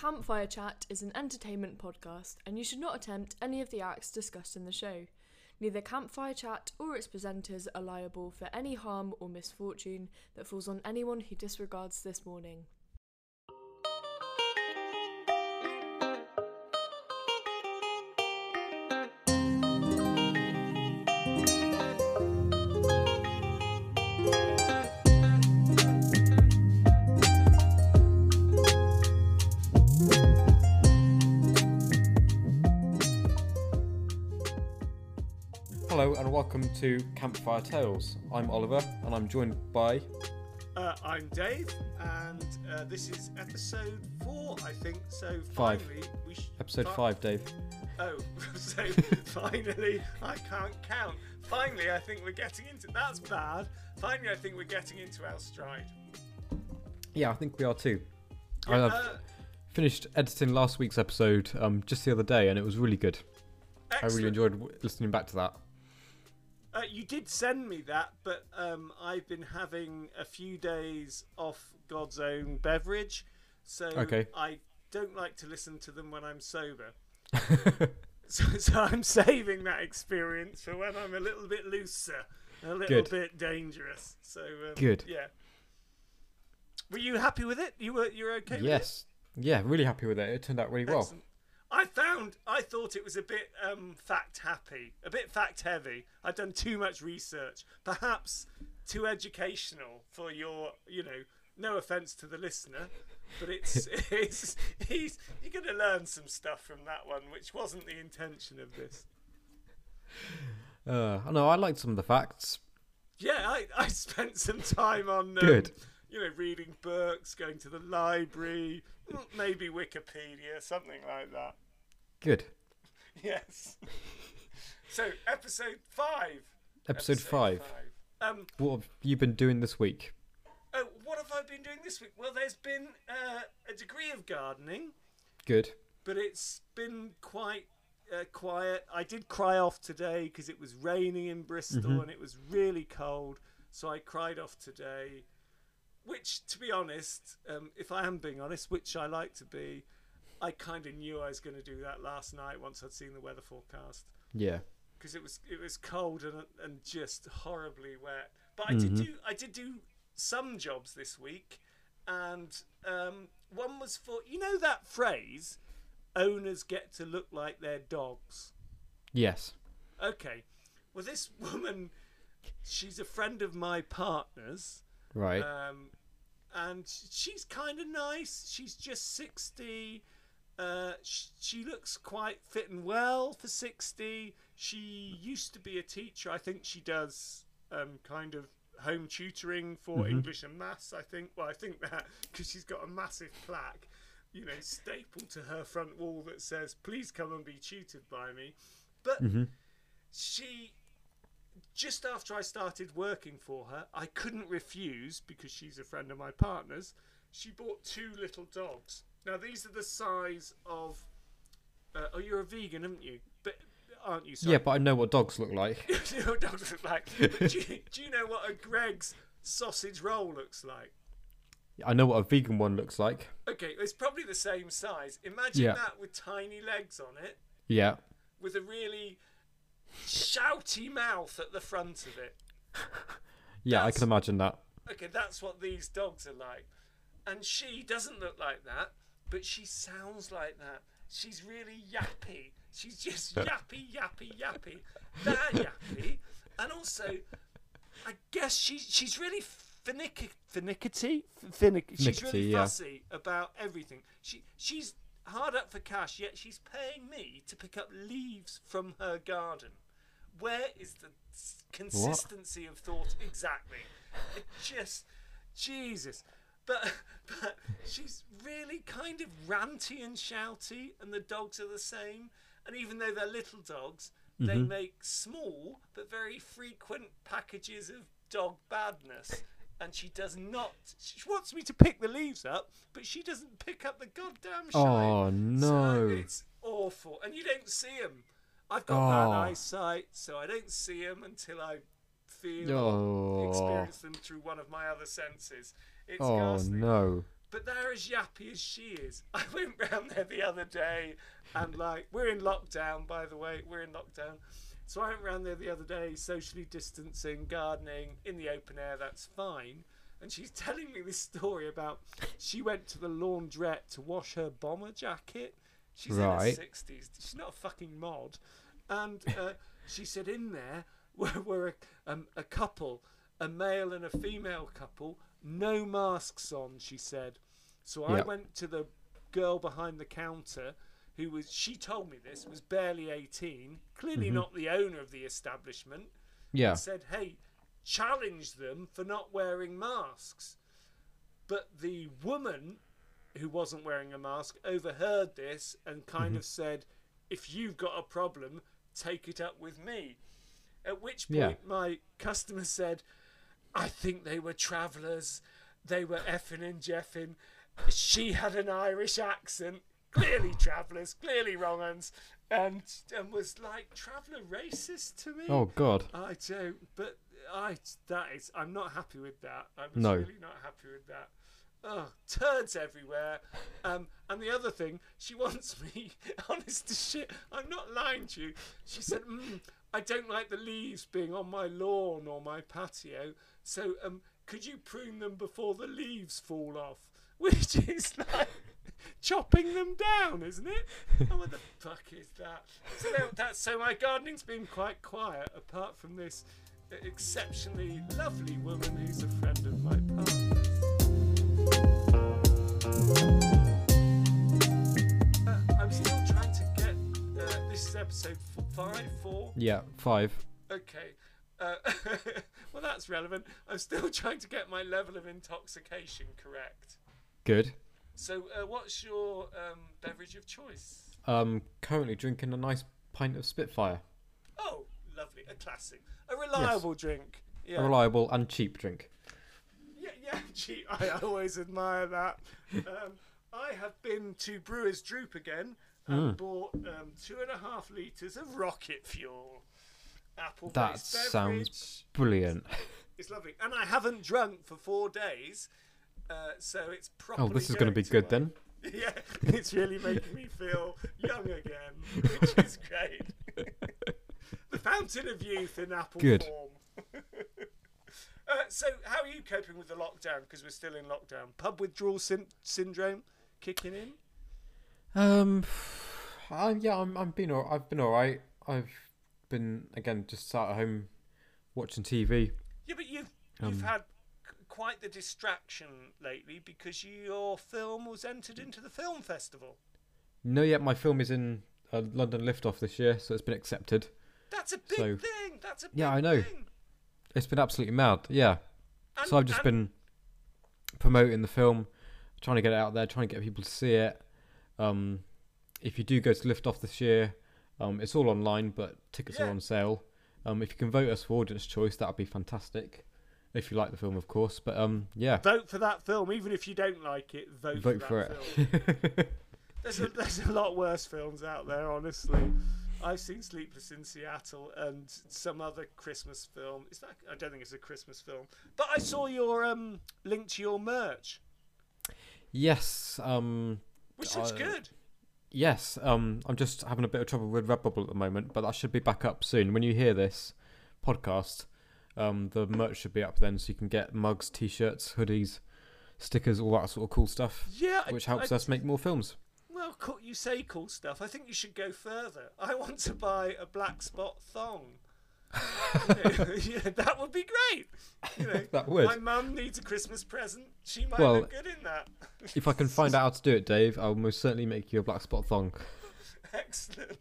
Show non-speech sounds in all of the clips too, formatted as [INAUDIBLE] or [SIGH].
Campfire Chat is an entertainment podcast, and you should not attempt any of the acts discussed in the show. Neither Campfire Chat or its presenters are liable for any harm or misfortune that falls on anyone who disregards this warning. Welcome to Campfire Tales. I'm Oliver and I'm joined by. Uh, I'm Dave, and uh, this is episode four, I think. So Five. finally, we sh- Episode fi- 5, Dave. Oh, [LAUGHS] so [LAUGHS] finally, I can't count. Finally, I think we're getting into. That's bad. Finally, I think we're getting into our stride. Yeah, I think we are too. I Yeah, have uh, finished editing last week's episode um, just the other day and it was really good. Excellent. I really enjoyed listening back to that. Uh, you did send me that, but um, I've been having a few days off God's own beverage, so Okay. I don't like to listen to them when I'm sober. [LAUGHS] So, so I'm saving that experience for when I'm a little bit looser, a little Good. bit dangerous. So um, Good. Yeah. Were you happy with it? You were. You're okay. yes. Yeah, really happy with it. It turned out really it? well. I found. I thought it was a bit um, fact happy, a bit fact heavy. I'd done too much research, perhaps too educational for your. You know. No offense to the listener, but it's [LAUGHS] it's he's you're going to learn some stuff from that one, which wasn't the intention of this. Uh, no, I liked some of the facts. Yeah, I, I spent some time on um, Good. you know reading books, going to the library, [LAUGHS] maybe Wikipedia, something like that. Good. [LAUGHS] Yes. [LAUGHS] so episode five. Episode 5. Um, What have you been doing this week? oh, what have I been doing this week? Well, there's been uh, a degree of gardening, Good. but it's been quite uh, quiet. I did cry off today because it was raining in Bristol Mhm. and it was really cold, so I cried off today. Which, to be honest, um, if I am being honest, which I like to be, I kind of knew I was going to do that last night once I'd seen the weather forecast Yeah. because it was it was cold and and just horribly wet. But I did Mhm. do I did do some jobs this week, and um, one was for you know that phrase, owners get to look like their dogs. Yes. Okay, well this [LAUGHS] woman, she's a friend of my partner's. Right. Um, and she's kind of nice. She's just 60. Uh, sh- she looks quite fit and well for 60. She used to be a teacher. I think she does um, kind of home tutoring for Mhm. English and maths, I think. Well, I think that because she's got a massive plaque, you know, stapled to her front wall that says, please come and be tutored by me. But hmm she just after I started working for her, I couldn't refuse because she's a friend of my partner's. She bought two little dogs. Now these are the size of. Uh, oh, you're a vegan, aren't you? But aren't you? Sorry. Yeah, but I know what dogs look like. [LAUGHS] you know what dogs look like. But do, you, do you know what a Greggs sausage roll looks like? I know what a vegan one looks like. Okay, it's probably the same size. Imagine Yeah. that with tiny legs on it, Yeah. with a really shouty mouth at the front of it. Yeah, I can imagine that. okay, that's what these dogs are like. And she doesn't look like that, but she sounds like that. She's really yappy. She's just [LAUGHS] yappy, yappy, yappy. That [LAUGHS] yappy. And also, I guess she, she's really finicky, finicky, finicky. She's really Finicky, yeah. fussy about everything. She She's hard up for cash, yet she's paying me to pick up leaves from her garden. Where is the consistency of thought exactly? It just, Jesus. But, but she's really kind of ranty and shouty, and the dogs are the same. And even though they're little dogs, they Mhm. make small but very frequent packages of dog badness. And she does not. She wants me to pick the leaves up, but she doesn't pick up the goddamn shine. Oh So no. it's awful, and you don't see them. I've got bad Oh. eyesight, so I don't see them until I feel Oh. experience them through one of my other senses. It's Oh ghastly. no. but they're as yappy as she is. [LAUGHS] I went round there the other day, and like we're in lockdown, by the way, we're in lockdown. So I went round there the other day, socially distancing, gardening in the open air. That's fine. And she's [LAUGHS] telling me this story about she went to the laundrette to wash her bomber jacket. She's in Right. her sixties. She's not a fucking mod. And uh, [LAUGHS] she said in there were, were a, um, a couple, a male and a female couple, no masks on. She said. So I Yep. went to the girl behind the counter, who was she told me this was barely eighteen, clearly not the owner of the establishment Yeah. and said, "Hey, challenge them for not wearing masks." But the woman who wasn't wearing a mask overheard this and kind mm-hmm. of said, "If you've got a problem, take it up with me." At which point Yeah. my customer said, "I think they were travellers. They were effing and jeffing. She had an Irish accent, clearly travellers, clearly wrong uns." And, and was like traveller racist to me. Oh God. I don't, but I that is I'm not happy with that. I was No. really not happy with that. Oh, turds everywhere. Um, and the other thing, she wants me, [LAUGHS] honest to shit, I'm not lying to you. She said, mm, I don't like the leaves being on my lawn or my patio, so um, could you prune them before the leaves fall off? [LAUGHS] Which is like chopping them down, isn't it? Oh, what the fuck is that? So now that's so my gardening's been quite quiet, apart from this exceptionally lovely woman who's a friend of my this is episode f- five, four. Yeah. Five. Okay. Uh, [LAUGHS] well, that's relevant. I'm still [LAUGHS] trying to get my level of intoxication correct. Good. So, uh, what's your um, beverage of choice? Um, currently drinking a nice pint of Spitfire. Oh, lovely. A classic. A reliable drink. Yeah. A reliable and cheap drink. Yeah, yeah, [LAUGHS] gee, I always admire that. Um, I have been to Brewer's Droop again and bought um, two and a half litres of rocket fuel. Apple That sounds brilliant. It's lovely. And I haven't drunk for four days, uh, so it's properly Oh, this is going to be good then. [LAUGHS] Yeah, it's really making me feel young again, which is great. [LAUGHS] the fountain of youth in apple Good. form. [LAUGHS] uh, so, how are you coping with the lockdown? Because we're still in lockdown. Pub withdrawal syn- syndrome kicking in. Um, I, yeah, I'm, I'm been, al- I've been all right. I've been again just sat at home watching TV. Yeah, but you've you've Um, had quite the distraction lately because your film was entered into the film festival. No, yet my film is in uh, London Liftoff this year, so it's been accepted. That's a big So- thing. That's a big Yeah, I know. Thing. It's been absolutely mad. Yeah. And- so I've just and- been promoting the film, trying to get it out there, trying to get people to see it. Um, if you do go to Liftoff this year, um, it's all online, but tickets are on sale. Um, if you can vote us for audience choice, that would be fantastic. If you like the film, of course. But um, yeah, vote for that film, even if you don't like it. Vote, vote for, for it. film. [LAUGHS] There's a, there's a lot worse films out there, honestly. I've seen Sleepless in Seattle and some other Christmas film. Is that? I don't think it's a Christmas film, but I saw your um link to your merch, yes. Um, which looks Uh, good. Yes, um, I'm just having a bit of trouble with Redbubble at the moment, but that should be back up soon. When you hear this podcast, um, the merch should be up then, so you can get mugs, t-shirts, hoodies, stickers, all that sort of cool stuff, Yeah, I- which helps I- us make more films. Well, cool, you say cool stuff. I think you should go further. I want to buy a black spot thong. [LAUGHS] Yeah, that would be great. You know, [LAUGHS] That would. My mum needs a Christmas present. She might Well, look good in that. If I can find out how to do it, Dave, I'll most certainly make you a black spot thong. [LAUGHS] Excellent.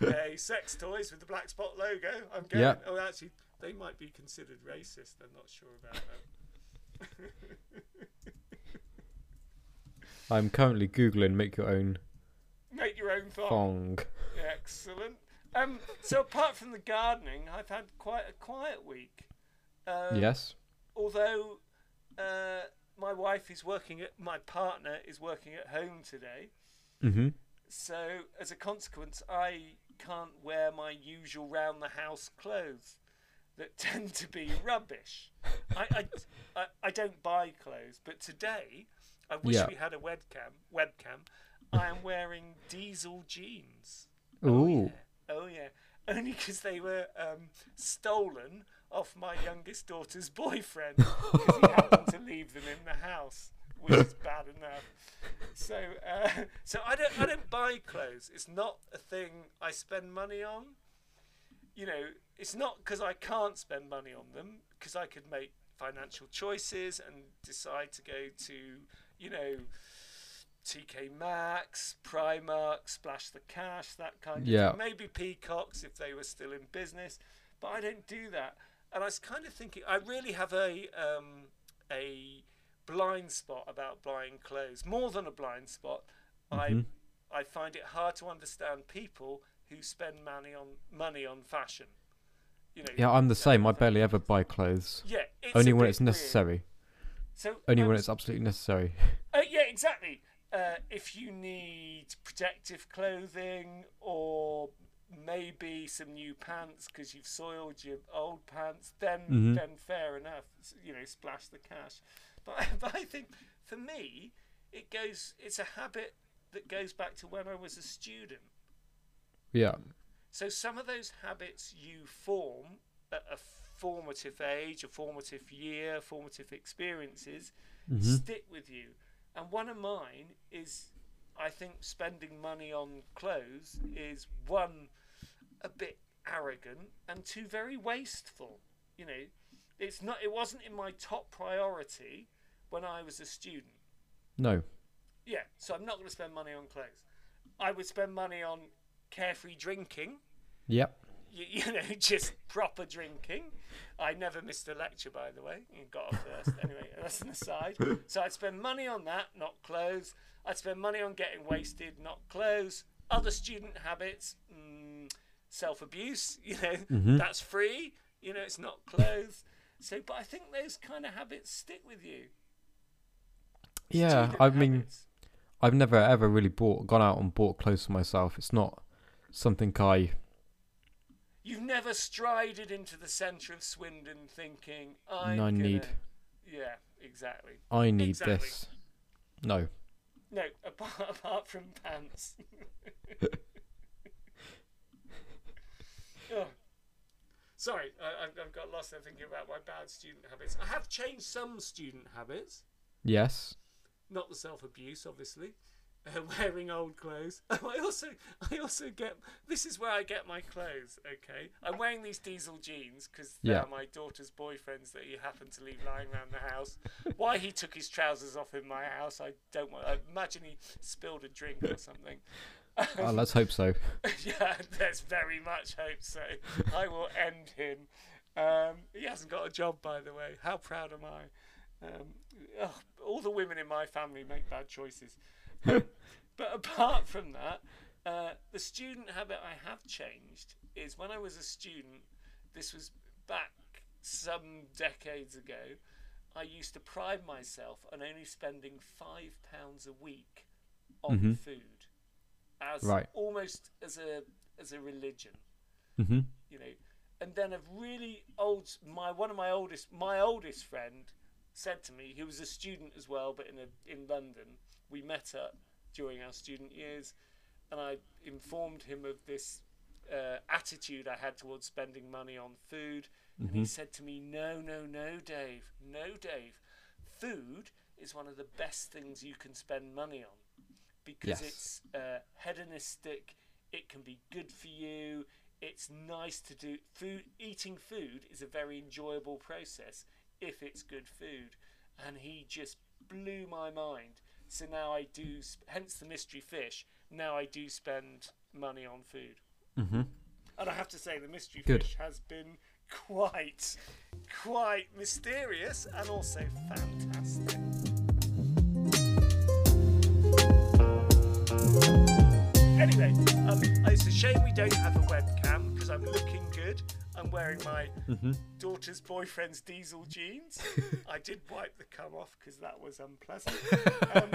hey, sex toys with the black spot logo. I'm going. Yeah. Oh, actually, they might be considered racist. I'm not sure about that. I'm currently googling make your own Make your own thong. thong. Excellent. Um, so apart from the gardening, I've had quite a quiet week. Uh, yes. Although uh, my wife is working at, my partner is working at home today. Mm-hmm. So as a consequence, I can't wear my usual round the house clothes that [LAUGHS] tend to be rubbish. I, I, I, I don't buy clothes, but today I wish Yeah. we had a webcam. Webcam. I am wearing diesel jeans. Ooh. Oh yeah. Oh yeah. [LAUGHS] Only because they were um, stolen off my youngest daughter's boyfriend because he happened to leave them in the house, which is bad enough. So, uh, [LAUGHS] so I don't, I don't buy clothes. It's not a thing I spend money on. You know, it's not because I can't spend money on them because I could make financial choices and decide to go to, you know, TK Maxx, Primark, Splash the Cash, that kind of Yeah. thing. Maybe Peacocks if they were still in business, but I don't do that. And I was kind of thinking, I really have a um, a blind spot about buying clothes. More than a blind spot, Mhm. I I find it hard to understand people who spend money on money on fashion. You know. Yeah, I'm the same. I barely ever buy clothes. Yeah, it's Only when it's weird. necessary. So Only when was- it's absolutely necessary. [LAUGHS] Uh, yeah, exactly. Uh, if you need protective clothing or maybe some new pants because you've soiled your old pants, then Mhm. then fair enough. You know, splash the cash. But [LAUGHS] but I think for me, it goes. It's a habit that goes back to when I was a student. Yeah. So some of those habits you form at a formative age, a formative year, formative experiences hmm stick with you. And one of mine is, I think, spending money on clothes is one, a bit arrogant, and two, very wasteful. You know, it's not. It wasn't in my top priority when I was a student. No. Yeah, so I'm not going to spend money on clothes. I would spend money on carefree drinking Yep. You, you know, [LAUGHS] just proper drinking. I never missed a lecture, by the way. You got off first. [LAUGHS] anyway, that's an aside. So I'd spend money on that, not clothes. I'd spend money on getting wasted, not clothes. Other student habits, mm, self abuse, [LAUGHS] you know, Mhm. that's free. You know, it's not clothes. So, but I think those kind of habits stick with you. Yeah. Student I mean, habits. I've never ever really bought, gone out and bought clothes for myself. It's not something I. You've never strided into the centre of Swindon thinking, I'm gonna... need. Yeah, exactly. I need Exactly. this. No. No, apart, [LAUGHS] apart from pants. [LAUGHS] oh. Sorry, I, I've, I've got lost there thinking about my bad student habits. I have changed some student habits, Yes. not the self-abuse, obviously. Uh, [LAUGHS] wearing old clothes. [LAUGHS] I also, I also get. This is where I get my clothes. Okay, I'm wearing these diesel jeans because they Yeah. are my daughter's boyfriends that he happened to leave lying around the house. Why he took his trousers off in my house, I don't want. I imagine he spilled a drink or something. [LAUGHS] Oh, let's hope so. yeah, let's very much hope so. I will end him. Um, he hasn't got a job, by the way. How proud am I? Um, ugh, all the women in my family make bad choices. But apart from that, uh, the student habit I have changed is when I was a student, this was back some decades ago, I used to pride myself on only spending five pounds a week on Mhm. food, as Right. almost as a as a religion, hmm you know. And then a really old my one of my oldest my oldest friend said to me, he was a student as well, but in a in London. We met up during our student years, and I informed him of this uh, attitude I had towards spending money on food. And he Mhm. said to me, No, no, no, Dave, no, Dave. Food is one of the best things you can spend money on because Yes. it's uh, hedonistic, it can be good for you, it's nice to do. Food, eating food is a very enjoyable process if it's good food. And he just blew my mind. So now I do, hence the mystery fish, now I do spend money on food. hmm And I have to say, the mystery Good. fish has been quite, quite mysterious and also fantastic. Anyway, um, it's a shame we don't have a webcam because I'm looking good. I'm wearing my hmm daughter's boyfriend's diesel jeans. [LAUGHS] I did wipe the cum off because that was unpleasant. [LAUGHS] Um,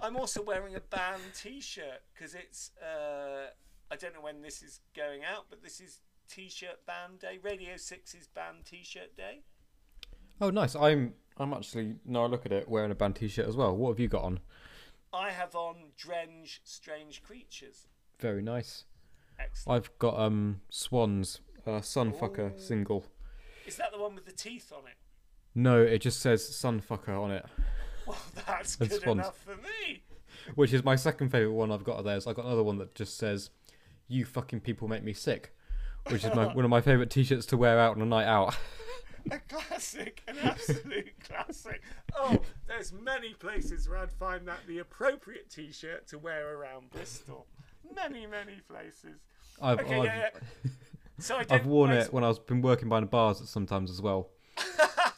I'm also wearing a band T-shirt because it's. Uh, I don't know when this is going out, but this is T-shirt band day. Radio 6's band T-shirt day. Oh, nice. I'm I'm actually now I look at it wearing a band T-shirt as well. What have you got on? I have on Drenge Strange Creatures. Very nice. Excellent. I've got um Swans uh, Sunfucker Ooh. single. Is that the one with the teeth on it? No, it just says Sunfucker on it, Well, [LAUGHS] that's That's good enough for me. which is my second favorite one I've got of theirs. I got another one that just says "You fucking people make me sick," which is my, [LAUGHS] one of my favorite T-shirts to wear out on a night out. [LAUGHS] A classic, an absolute classic. Oh, there's many places where I'd find that the appropriate T-shirt to wear around Bristol. Many, many places. I've Okay, I've, yeah, yeah. So I I've worn it when I was been working behind the bars sometimes as well. [LAUGHS]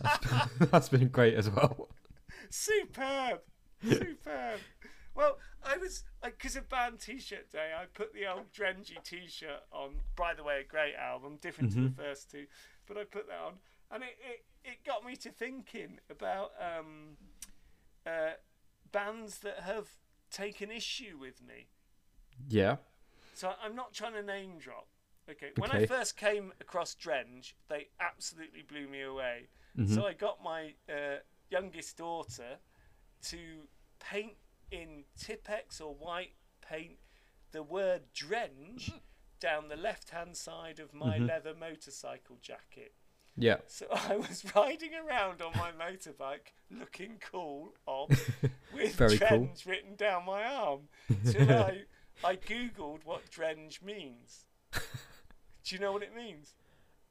[LAUGHS] That's been great as well. Superb, [LAUGHS] superb. Well, I was because of band T-shirt day. I put the old Drengy T-shirt on. By the way, a great album, different to the first two, but I put that on, and it it, it got me to thinking about um, uh, bands that have taken issue with me. Yeah. So I'm not trying to name drop. Okay. When I first came across Drenge, they absolutely blew me away. Mm-hmm. So I got my uh, youngest daughter to paint in Tippex or white paint the word Drenge down the left hand side of my Mm-hmm. leather motorcycle jacket. Yeah. So [LAUGHS] I was riding around on my motorbike looking cool, ob, [LAUGHS] with Very cool. Written down my arm. Till [LAUGHS] I, I googled what Drenge means. Do you know what it means?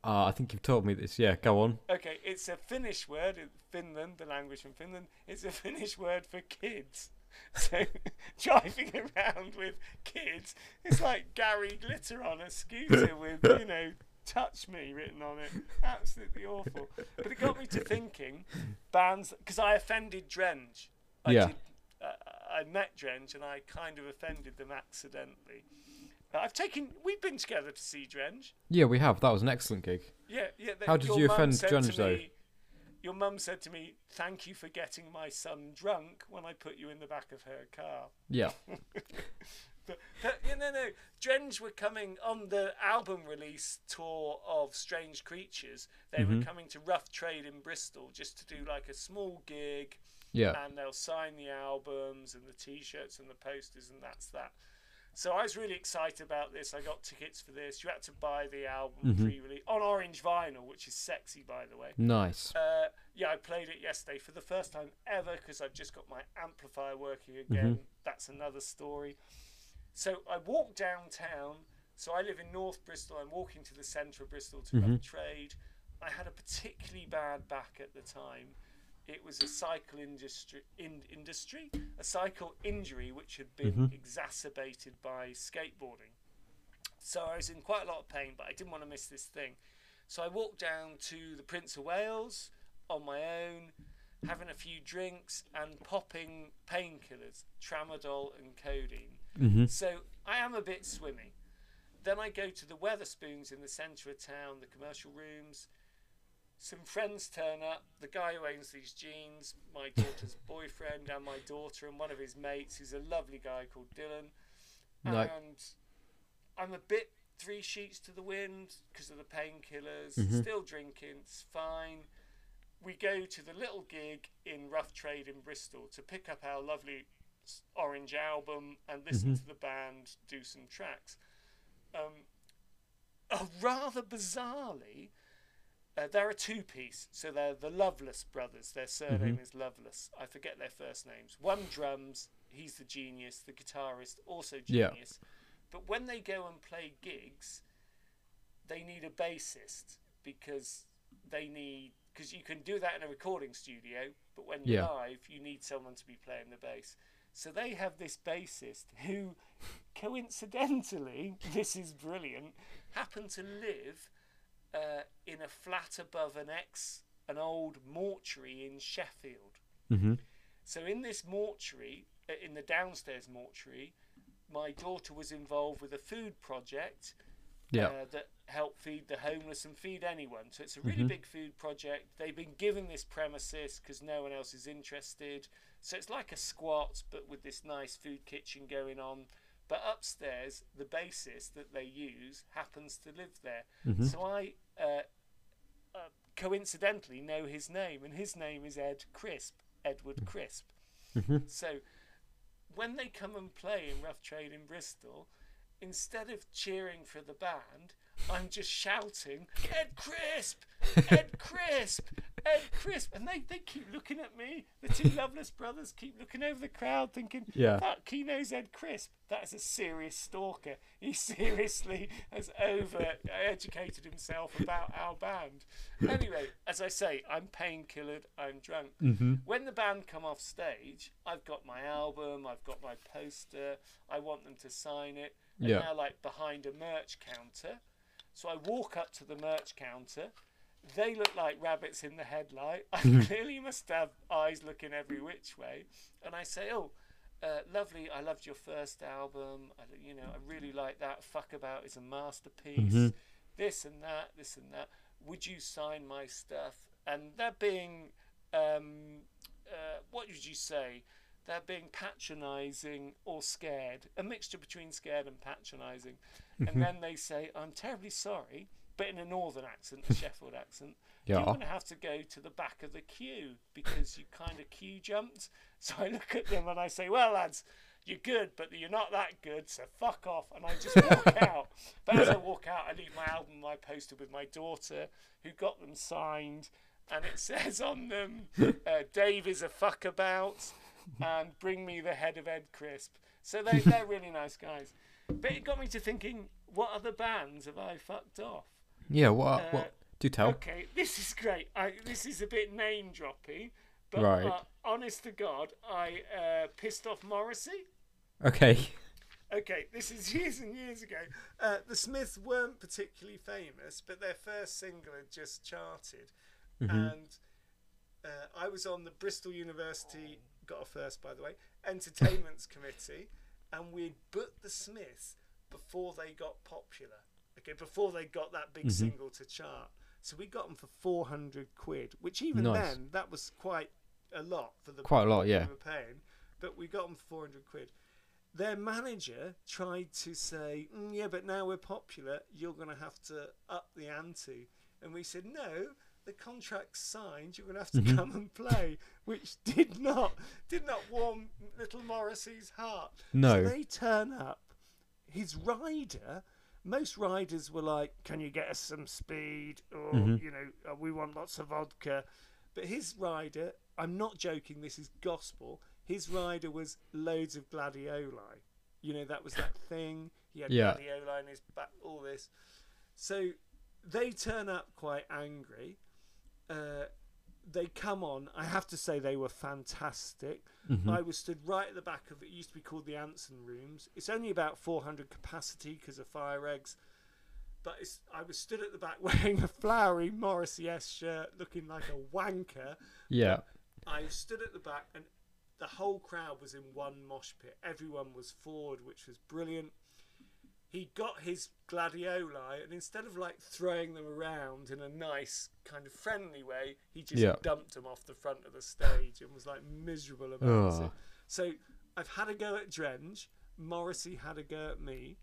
Uh, I think you've told me this. Yeah, go on. Okay, it's a Finnish word in Finland, the language from Finland. It's a [LAUGHS] Finnish word for kids. [LAUGHS] So [LAUGHS] driving around with kids, it's like Gary Glitter on a scooter with, you know, touch me written on it. Absolutely awful. But it got me to thinking bands, because I offended Drenge. I Yeah. Did, uh, I met Drenge and I kind of offended them accidentally. I've taken, we've been together to see Drenge. Yeah, we have. That was an excellent gig. Yeah, yeah. How did you offend Drenge, though? me- Your mum said to me, "Thank you for getting my son drunk when I put you in the back of her car." Yeah. [LAUGHS] But, but you know, no, Drenge were coming on the album release tour of Strange Creatures. They Mm-hmm. were coming to Rough Trade in Bristol just to do like a small gig, Yeah. and they'll sign the albums and the T-shirts and the posters, and that's that. So I was really excited about this. I got tickets for this. You had to buy the album Mm-hmm. pre-release on orange vinyl, which is sexy, by the way. Nice. Uh, yeah, I played it yesterday for the first time ever because I've just got my amplifier working again. That's another story. So I walked downtown. So I live in North Bristol. I'm walking to the centre of Bristol to Rough Trade. I had a particularly bad back at the time. It was a cycle industry, in, industry, a cycle injury which had been exacerbated by skateboarding. So I was in quite a lot of pain, but I didn't want to miss this thing. So I walked down to the Prince of Wales on my own, having a few drinks and popping painkillers, tramadol and codeine. Mm-hmm. So I am a bit swimmy. Then I go to the Wetherspoons in the centre of town, the commercial rooms. Some friends turn up. The guy who owns these jeans, my [LAUGHS] daughter's boyfriend, and my daughter, and one of his mates, who's a lovely guy called Dylan. No. And I'm a bit three sheets to the wind because of the painkillers. Mm-hmm. Still drinking. It's fine. We go to the little gig in Rough Trade in Bristol to pick up our lovely Orange album and listen to the band do some tracks. Um, uh, rather bizarrely, uh, they're a two piece. So they're the Loveless brothers. Their surname is Loveless. I forget their first names. One drums, he's the genius. The guitarist, also Yeah. genius. But when they go and play gigs, they need a bassist because they need because you can do that in a recording studio, but when you're Yeah. live, you need someone to be playing the bass. So they have this bassist who, coincidentally, [LAUGHS] this is brilliant, happened to live uh, in a flat above an ex, an old mortuary in Sheffield. Mm-hmm. So in this mortuary, uh, in the downstairs mortuary, my daughter was involved with a food project Yeah. uh, that helped feed the homeless and feed anyone. So it's a really big food project. They've been given this premises because no one else is interested. So it's like a squat, but with this nice food kitchen going on. But upstairs, the bassist that they use happens to live there. So I uh, uh, coincidentally know his name, and his name is Ed Crisp, Edward Crisp. So when they come and play in Rough Trade in Bristol, instead of cheering for the band, I'm just shouting, Ed Crisp! Ed Crisp! Ed Crisp! And they, they keep looking at me. The two [LAUGHS] Loveless brothers keep looking over the crowd thinking, Yeah. that knows Ed Crisp. That is a serious stalker. He seriously has over educated himself about our band. Anyway, as I say, I'm painkillered, I'm drunk. Mm-hmm. When the band come off stage, I've got my album, I've got my poster, I want them to sign it. And Yeah. now like behind a merch counter. So I walk up to the merch counter. They look like rabbits in the headlight. [LAUGHS] I clearly must have eyes looking every which way. And I say, "Oh, uh, lovely! I loved your first album. I, you know, I really like that. Fuck about is a masterpiece. This and that, this and that. Would you sign my stuff?" And they're being, um, uh, what would you say? They're being patronising or scared, a mixture between scared and patronising. And then they say, I'm terribly sorry, but in a northern accent, a [LAUGHS] Sheffield accent, yeah. you're going to have to go to the back of the queue because you kind of queue jumped. [LAUGHS] So I look at them and I say, Well, lads, you're good, but you're not that good, so fuck off. And I just walk [LAUGHS] out. But as I walk out, I leave my album, my poster with my daughter, who got them signed. And it says on them, uh, Dave is a fuck about, and bring me the head of Ed Crisp. So they, they're really nice guys. But it got me to thinking, what other bands have I fucked off? Yeah. What? Uh, what? Do tell. Okay, this is great. I, this is a bit name droppy, but Right. uh, honest to God, I uh, pissed off Morrissey. Okay. Okay, this is [LAUGHS] years and years ago. Uh, the Smiths weren't particularly famous, but their first single had just charted, and uh, I was on the Bristol University got a first by the way entertainments [LAUGHS] committee, and we'd booked the Smiths before they got popular. Before they got that big single to chart. So we got them for four hundred quid, which even Nice. then that was quite a lot for the Quite a lot, yeah. we were paying. But we got them for four hundred quid. Their manager tried to say, mm, "Yeah, but now we're popular, you're going to have to up the ante." And we said, "No, the contract's signed. You're going to have to Mm-hmm. come and play," which [LAUGHS] did not did not warm little Morrissey's heart. No. So they turn up. His rider. Most riders were like, "Can you get us some speed?" Or Mm-hmm. you know, uh, "We want lots of vodka." But his rider, I'm not joking. This is gospel. His rider was loads of gladioli. You know, that was that [LAUGHS] thing. He had Yeah. gladioli in his back. All this. So they turn up quite angry. Uh, they come on. I have to say they were fantastic. Mm-hmm. I was stood right at the back of it. Used to be called the Anson Rooms. It's only about 400 capacity because of fire eggs. But it's, I was stood at the back [LAUGHS] wearing a flowery Morrissey S shirt, looking like a wanker. Yeah. I stood at the back, and the whole crowd was in one mosh pit. Everyone was forward, which was brilliant. He got his gladioli, and instead of like throwing them around in a nice, kind of friendly way, he just Yeah. dumped them off the front of the stage and was like miserable about Ugh. it. So I've had a go at Drenge. Morrissey had a go at me.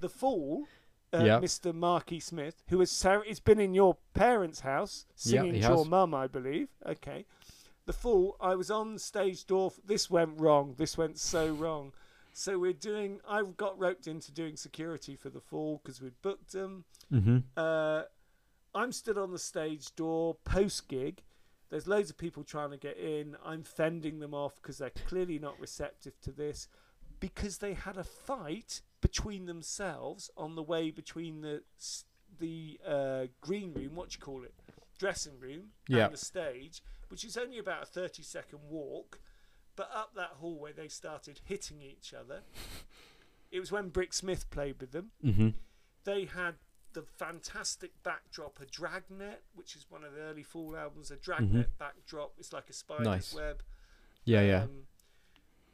The Fall, uh, Yeah. Mr. Marky Smith, who has he's been in your parents' house singing to your has. mum, I believe. Okay. The Fall, I was on stage door. f- This went wrong. This went so wrong. So we're doing. I got roped into doing security for the fall because we'd booked them. Mm-hmm. Uh, I'm stood on the stage door post gig. There's loads of people trying to get in. I'm fending them off because they're clearly not receptive to this because they had a fight between themselves on the way between the the uh, green room, what you call it, dressing room, Yeah. and the stage, which is only about a 30 second walk. But up that hallway, they started hitting each other. [LAUGHS] It was when Brix Smith played with them Mm-hmm. they had the fantastic backdrop, a dragnet, which is one of the early Fall albums. A dragnet backdrop. It's like a spider's Mm-hmm. Nice. web. Yeah, yeah. Um,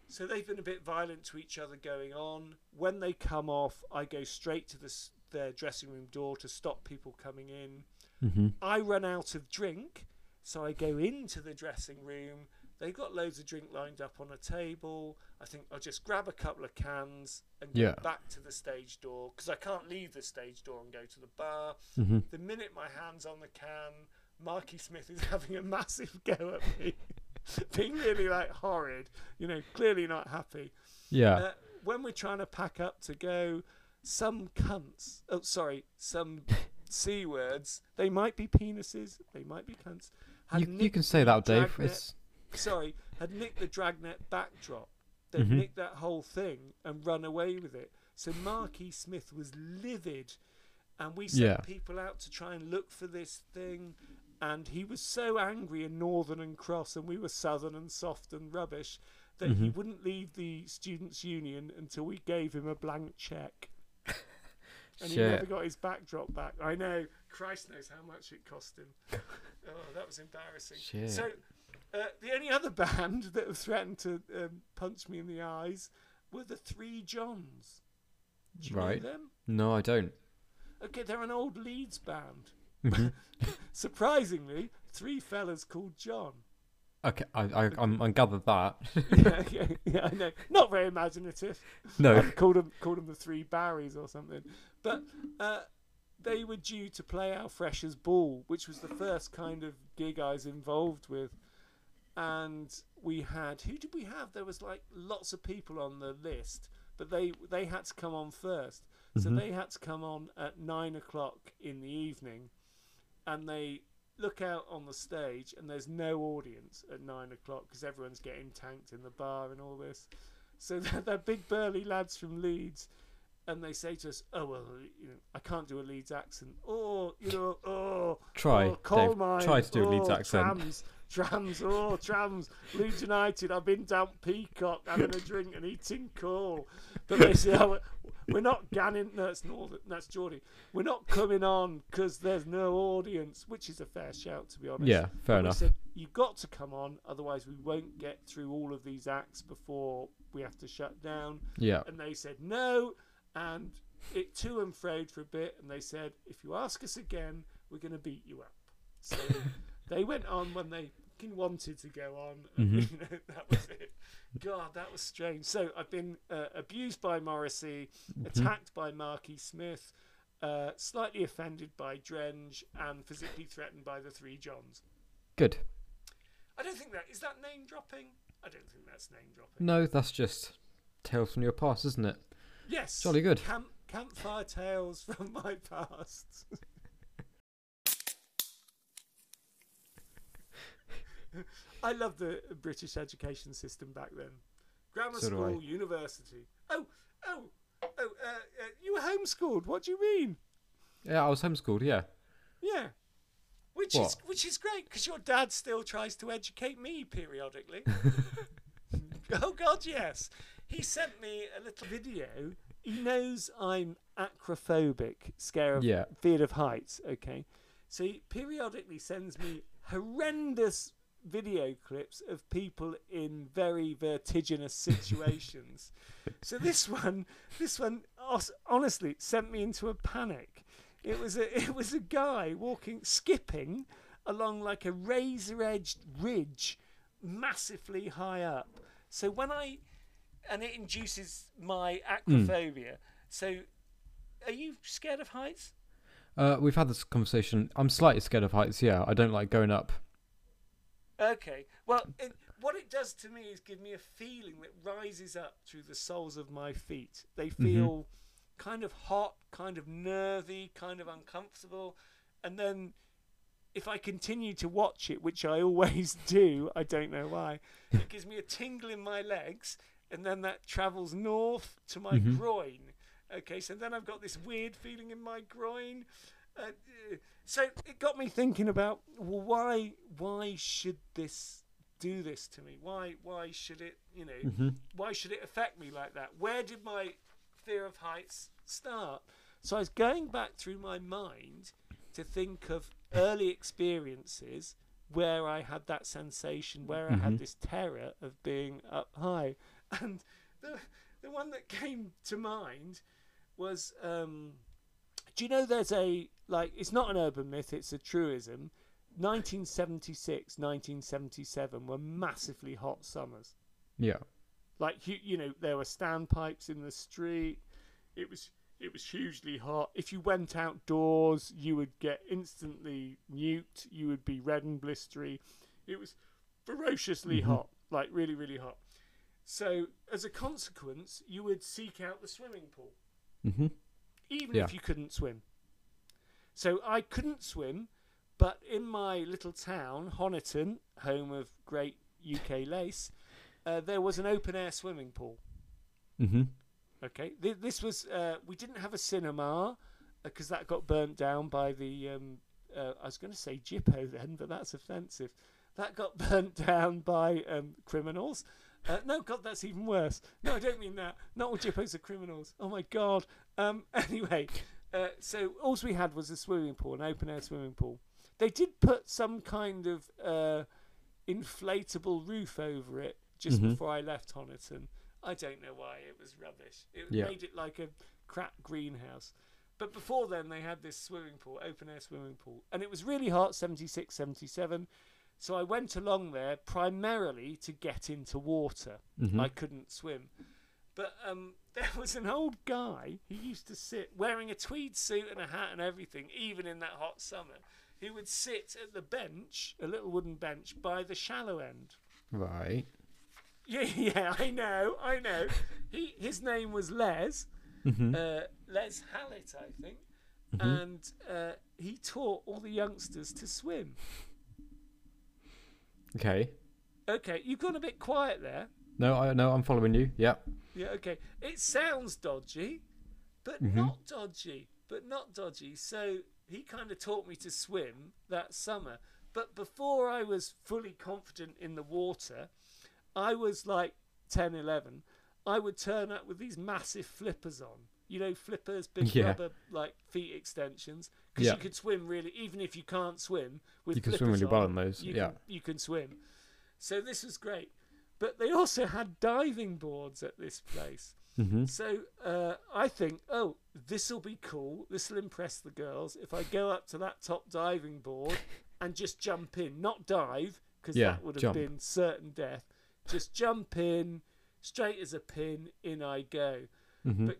so they've been a bit violent to each other going on. When they come off, I go straight to the, their dressing room door to stop people coming in. Mm-hmm. I run out of drink, so I go into the dressing room. They've got loads of drink lined up on a table. I think I'll just grab a couple of cans and go Yeah. back to the stage door because I can't leave the stage door and go to the bar. Mm-hmm. The minute my hand's on the can, Marky Smith is [LAUGHS] having a massive go at me, [LAUGHS] being really like horrid, you know, clearly not happy. Yeah. Uh, when we're trying to pack up to go, some cunts, oh, sorry, some [LAUGHS] C words, they might be penises, they might be cunts. You, you can say that, Dave. It's sorry, had nicked the dragnet backdrop. They'd Mhm. nicked that whole thing and run away with it. So Marky Smith was livid, and we sent Yeah. people out to try and look for this thing. And he was so angry and northern and cross, and we were southern and soft and rubbish, that he Mhm. wouldn't leave the students' union until we gave him a blank check. [LAUGHS] And he never got his backdrop back. I know. Christ knows how much it cost him. [LAUGHS] oh, that was embarrassing. Shit. So, uh, the only other [LAUGHS] band that have threatened to um, punch me in the eyes were the Three Johns. Do you Right. know them? No, I don't. Okay, they're an old Leeds band. Mhm. [LAUGHS] [LAUGHS] Surprisingly, three fellas called John. okay, I, I, I'm, I gathered that. yeah, yeah, yeah, I know. Not very imaginative. no. I'd called them called them the three Barrys or something. But uh, they were due to play our Freshers Ball, which was the first kind of gig I was involved with. And we had who did we have? There was like lots of people on the list, but they they had to come on first. So Mhm. they had to come on at nine o'clock in the evening, and they look out on the stage, and there's no audience at nine o'clock because everyone's getting tanked in the bar and all this. So [LAUGHS] they're, they're big burly lads from Leeds, and they say to us, "Oh well, you know, I can't do a Leeds accent, or you know, oh, Try, oh, coal Dave. mine, Try to do a Leeds oh, accent. Trams, trams, oh, trams, Leeds United. I've been down Peacock having a drink and eating coal, but they say, oh, we're not ganning. No, Northern. That's Geordie. We're not coming on because there's no audience, which is a fair shout to be honest. Yeah, fair And enough. said, You've got to come on, otherwise we won't get through all of these acts before we have to shut down. Yeah. And they said no, and it to and froed for a bit, and they said, if you ask us again, we're going to beat you up. So [LAUGHS] they went on when they fucking wanted to go on, and Mhm. you know, that was it. God, that was strange. So I've been uh, abused by Morrissey, Mhm. attacked by Marky Smith, uh, slightly offended by Drenge, and physically threatened by the three Johns. Good. I don't think that is that name dropping. I don't think that's name dropping. No, that's just tales from your past, isn't it? Yes, Jolly good. Camp campfire tales from [LAUGHS] my past. [LAUGHS] [LAUGHS] I love the British education system back then. Grammar So school, university. Oh, oh, oh! Uh, uh, you were homeschooled. What do you mean? Yeah, I was homeschooled. Yeah. Yeah. Which is which is great because your dad still tries to educate me periodically. [LAUGHS] oh God, yes. He sent me a little video. He knows I'm acrophobic, scared of Yeah. feared of heights. Okay, so he periodically sends me horrendous video clips of people in very vertiginous situations. [LAUGHS] so this one, this one, honestly, sent me into a panic. It was a [LAUGHS] it was a guy walking, skipping along like a razor-edged ridge, massively high up. So when I, and it induces my acrophobia. So, are you scared of heights? Uh, we've had this conversation. I'm slightly scared of heights. Yeah, I don't like going up. Okay. Well, it, what it does to me is give me a feeling that rises up through the soles of my feet. They feel kind of hot, kind of nervy, kind of uncomfortable. And then if I continue to watch it, which I always [LAUGHS] do, I don't know why, it gives me a tingle in my legs. And then that travels north to my Mhm. groin. Okay, so then I've got this weird feeling in my groin. Uh, so it got me thinking about well, why why should this do this to me? Why why should it you know hmm why should it affect me like that? Where did my fear of heights start? So I was going back through my mind to think of early experiences where I had that sensation, where I had Mhm. this terror of being up high, and the the one that came to mind was um, do you know there's a like it's not an urban myth it's a truism 1976 1977 were massively hot summers Yeah. like you, you know there were standpipes in the street it was It was hugely hot. If you went outdoors, you would get instantly nuked. You would be red and blistery. It was ferociously Mhm. hot, like really, really hot. So, as a consequence, you would seek out the swimming pool, Mm-hmm. Even Yeah. if you couldn't swim. So, I couldn't swim, but in my little town, Honiton, home of great UK lace, uh, there was an open air swimming pool. Mm-hmm. Okay, Th- this was uh, we didn't have a cinema because that got burnt down by the. Um, uh, I was going to say Jippo then, but that's offensive. That got [LAUGHS] burnt down by um, criminals. Uh, no, God, that's even worse. No, I don't mean that. Not all Jippos are criminals. Oh my God. Um, [LAUGHS] anyway, uh, so all we had was a swimming pool, an open air swimming pool. They did put some kind of uh, inflatable roof over it just Mhm. before I left Honiton. I don't know why it was rubbish. It Yeah. made it like a crap greenhouse. But before then, they had this swimming pool, open air swimming pool, and it was really hot 76, 77. So I went along there primarily to get into water. Mm-hmm. I couldn't swim. But um, [LAUGHS] there was an old guy who used to sit wearing a tweed suit and a hat and everything, even in that hot summer, who would sit at the bench, a little wooden bench, by the shallow end. Right. [LAUGHS] Yeah, yeah, I know, I know. He his name was Les, Mm-hmm. uh, Les Hallett, I think, Mhm. and uh, he taught all the youngsters to swim. Okay. Okay, you've gone a bit quiet there. No, I no, I'm following you. Yeah. Yeah, okay. It sounds dodgy, but Mhm. not dodgy. But not dodgy. So he kind of taught me to swim that summer. But before I was fully confident in the water, I was like 10, 11. I would turn up with these massive flippers on. You know, flippers, [LAUGHS] big Yeah. rubber like feet extensions, because Yeah. you could swim really, even if you can't swim. With You can swim well on, in those. you Yeah. can, you can swim. So this was great. But they also had diving boards at this place. Mm-hmm. So uh, I think, oh, this will be cool. This will impress the girls if I go up to that top diving board [LAUGHS] and just jump in, not dive, because Yeah, that would have jump. been certain death. Just jump in, straight as a pin, in I go. Mm-hmm. But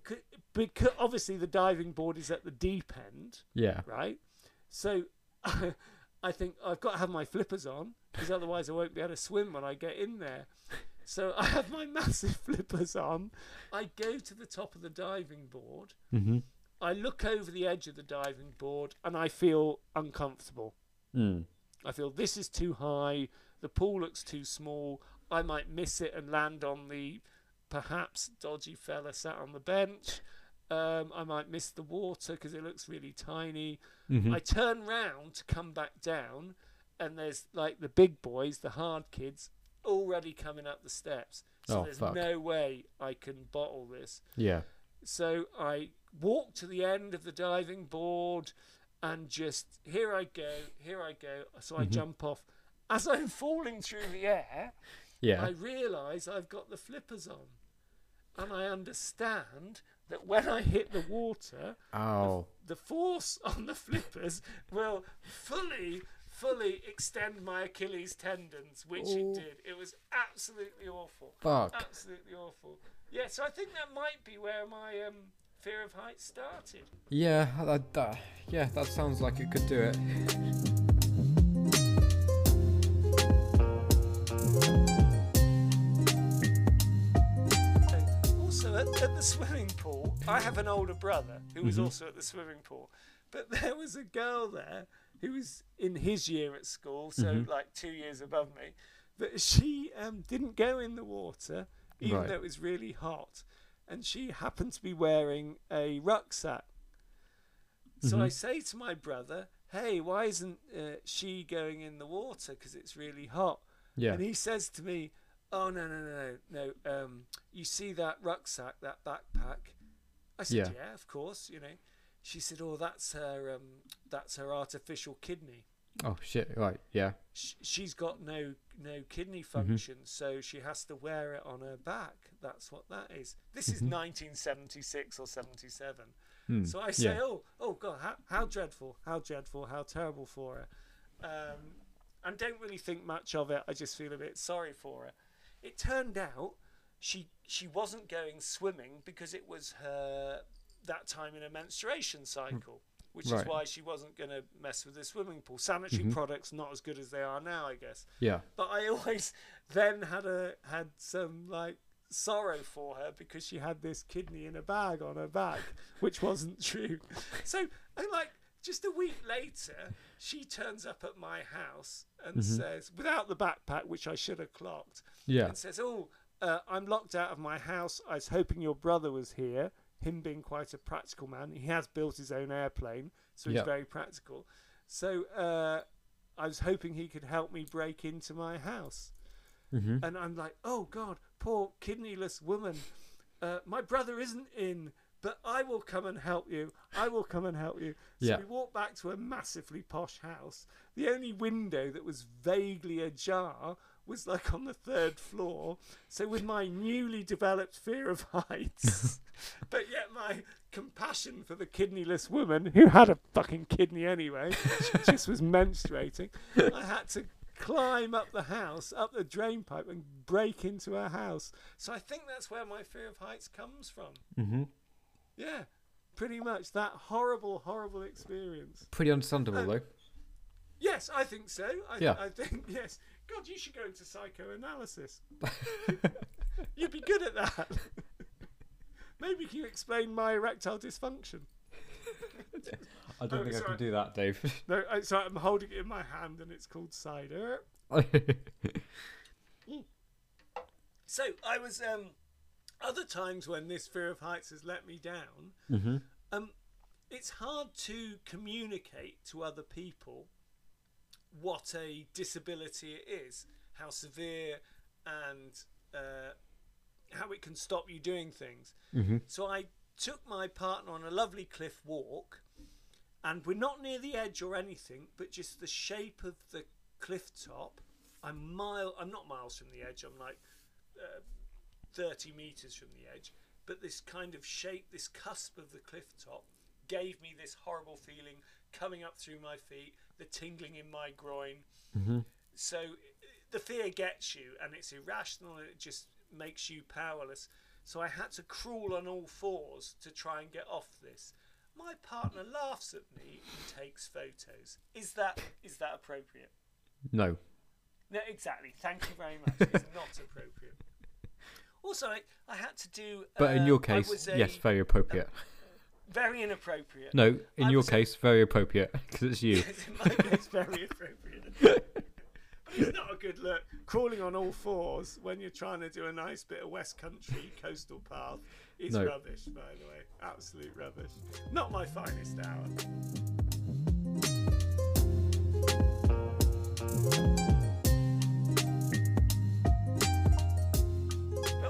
because obviously the diving board is at the deep end, Yeah. right? So [LAUGHS] I think I've got to have my flippers on because otherwise I won't be able to swim when I get in there. So [LAUGHS] I have my massive [LAUGHS] flippers on. I go to the top of the diving board. Mm-hmm. I look over the edge of the diving board and I feel uncomfortable. Mm. I feel this is too high. The pool looks too small. I might miss it and land on the perhaps dodgy fella sat on the bench. Um, I might miss the water because it looks really tiny. Mm-hmm. I turn round to come back down, and there's like the big boys, the hard kids, already coming up the steps. So Oh, there's fuck. no way I can bottle this. Yeah. So I walk to the end of the diving board and just here I go, here I go. So I Mhm. jump off. As I'm falling through the air, Yeah. I realise I've got the flippers on. And I understand that when I hit the water, Oh. the force on the flippers will fully, fully extend my Achilles tendons, which Oh. it did. It was absolutely awful. Fuck. Absolutely awful. Yeah, so I think that might be where my um, fear of heights started. Yeah. That, that, yeah. That sounds like it could do it. [LAUGHS] At, at the swimming pool, I have an older brother who was Mhm. also at the swimming pool. But there was a girl there who was in his year at school, so Mhm. like two years above me. But she um, didn't go in the water, even Right. though it was really hot. And she happened to be wearing a rucksack. So I Mhm. say to my brother, hey, why isn't uh, she going in the water? Because it's really hot. Yeah. And he says to me, "Oh no no no no no! Um, you see that rucksack, that backpack?" I said, Yeah. "Yeah, of course." You know. She said, "Oh, that's her. Um, that's her artificial kidney. Oh shit. Right. Yeah. Sh- she's got no no kidney Mm-hmm. function, so she has to wear it on her back. That's what that is. This is Mhm. 1976 or 77. Hmm. So I say, Yeah. oh, oh God, how, how dreadful, how dreadful, how terrible for her. Um, and don't really think much of it. I just feel a bit sorry for her. It turned out she she wasn't going swimming because it was her that time in a menstruation cycle, which Right. is why she wasn't going to mess with the swimming pool. Sanitary Mhm. products not as good as they are now, I guess. Yeah. But I always [LAUGHS] then had a had some like sorrow for her because she had this kidney in a bag on her back, which wasn't true. [LAUGHS] So and like just a week later, she turns up at my house and Mhm. says, without the backpack, which I should have clocked, Yeah. and says, "Oh, uh, I'm locked out of my house. I was hoping your brother was here. Him being quite a practical man, he has built his own airplane, so he's Yeah. very practical. So uh, I was hoping he could help me break into my house." hmm And I'm like, "Oh God, poor kidneyless woman. Uh, my brother isn't in." But I will come and help you. I will come and help you. So Yeah. we walked back to a massively posh house. The only window that was vaguely ajar was like on the third floor. So with my newly developed fear of heights, [LAUGHS] but yet my compassion for the kidneyless woman who had a fucking kidney anyway, she just was menstruating. I had to climb up the house, up the drain pipe, and break into her house. So I think that's where my fear of heights comes from. hmm Yeah, pretty much that horrible, horrible experience. Pretty understandable Um, though. Yes, I think so. I, Yeah. I think [LAUGHS] yes. God, you should go into psychoanalysis. [LAUGHS] You'd be good at that. [LAUGHS] Maybe can you explain my erectile dysfunction. I don't oh, think I sorry. can do that, Dave. No, I, so I'm holding it in my hand, and it's called cider. So I was um, other times when this fear of heights has let me down. hmm Um, it's hard to communicate to other people what a disability it is, how severe, and uh, how it can stop you doing things. hmm So I took my partner on a lovely cliff walk, and we're not near the edge or anything, but just the shape of the cliff top. I'm mile. I'm not miles from the edge. I'm like uh, 30 meters from the edge. But this kind of shape, this cusp of the cliff top, gave me this horrible feeling coming up through my feet, the tingling in my groin. hmm So the fear gets you, and it's irrational, and it just makes you powerless. So I had to crawl on all fours to try and get off this. My partner laughs at me and takes photos. Is that is that appropriate? No. No, exactly. Thank you very much. It's not appropriate. Also, I, I had to do. But in uh, your case, a- yes, very appropriate. [LAUGHS] very inappropriate. No, in I your was a- case, very appropriate [LAUGHS] because it's you. Yes, [LAUGHS] in my case, very appropriate. it's not a good look. Crawling on all fours when you're trying to do a nice bit of West Country coastal path is No. rubbish, by the way. Absolute rubbish. Not my finest hour.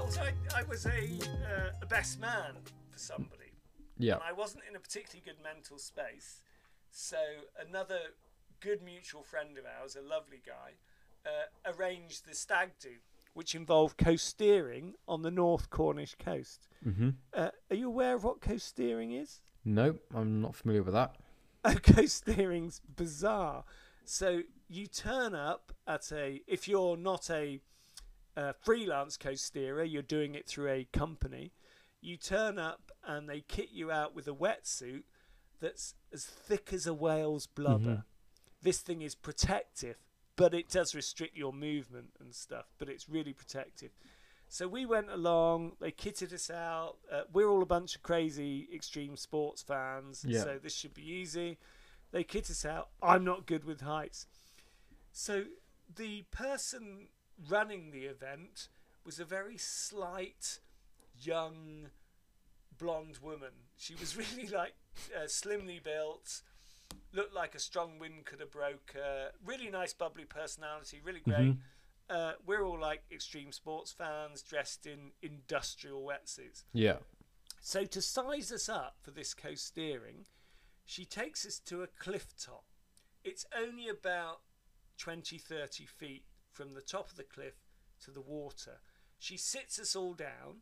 Also, I, I was a, uh, a best man for somebody Yeah. and I wasn't in a particularly good mental space. So another good mutual friend of ours, a lovely guy, uh, arranged the stag do, which involved coasteering on the North Cornish coast. hmm Uh, are you aware of what coasteering is? No, I'm not familiar with that. [LAUGHS] coasteering's bizarre. So you turn up at a if you're not a uh, freelance coasteerer, you're doing it through a company. You turn up and they kit you out with a wetsuit that's as thick as a whale's blubber. This thing is protective, but it does restrict your movement and stuff. But it's really protective. So we went along. They kitted us out. Uh, we're all a bunch of crazy extreme sports fans, Yeah. so this should be easy. They kit us out. I'm not good with heights. So the person running the event was a very slight, young, blonde woman. She was [LAUGHS] really like uh, slimly built, looked like a strong wind could have broke her. Really nice, bubbly personality. Really great. Mhm. Uh, we're all like extreme sports fans dressed in industrial wetsuits. Yeah. So to size us up for this coasteering, she takes us to a cliff top. It's only about 20, 30 feet from the top of the cliff to the water. She sits us all down.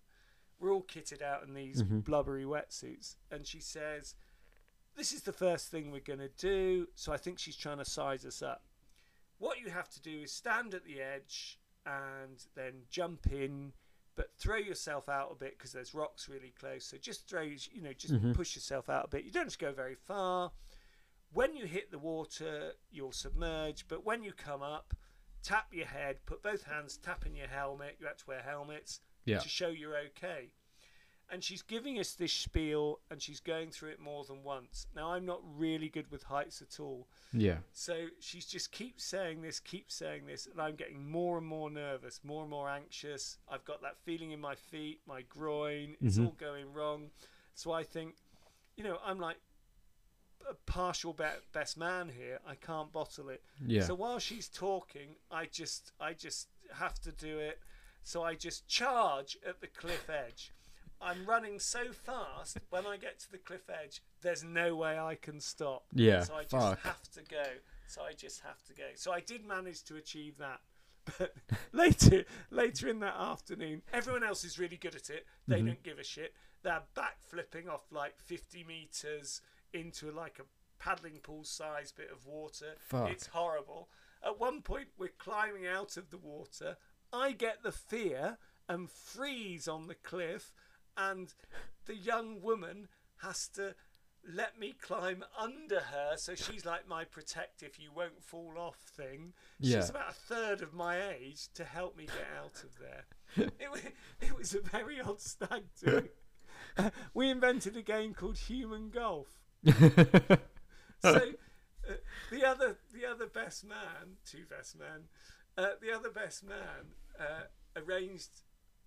We're all kitted out in these Mhm. blubbery wetsuits. And she says, This is the first thing we're going to do. So I think she's trying to size us up. What you have to do is stand at the edge and then jump in but throw yourself out a bit because there's rocks really close. So just throw, you know, just Mhm. push yourself out a bit. You don't have to go very far. When you hit the water, you'll submerge, but when you come up, tap your head, put both hands tap in your helmet. You have to wear helmets Yeah. to show you're okay. And she's giving us this spiel and she's going through it more than once. Now, I'm not really good with heights at all. Yeah. So she's just keeps saying this, keeps saying this, and I'm getting more and more nervous, more and more anxious. I've got that feeling in my feet, my groin, it's Mhm. all going wrong. So I think, you know, I'm like a partial be- best man here. I can't bottle it. Yeah. So while she's talking, I just I just have to do it. So I just charge at the cliff edge. I'm running so fast when I get to the cliff edge, there's no way I can stop. Yeah, So I just fuck. have to go. So I just have to go. So I did manage to achieve that. [LAUGHS] But later later in that afternoon, everyone else is really good at it. They Mhm. don't give a shit. They're back flipping off like 50 meters into like a paddling pool sized bit of water. Fuck. It's horrible. At one point, we're climbing out of the water. I get the fear and freeze on the cliff, and the young woman has to let me climb under her. So she's like my protective, you won't fall off thing. Yeah. She's about a third of my age to help me get out of there. it, wa- it was a very odd stag do. Uh, [LAUGHS] we invented a game called Human Golf. [LAUGHS] So uh, the other the other best man, two best men, uh, the other best man uh, arranged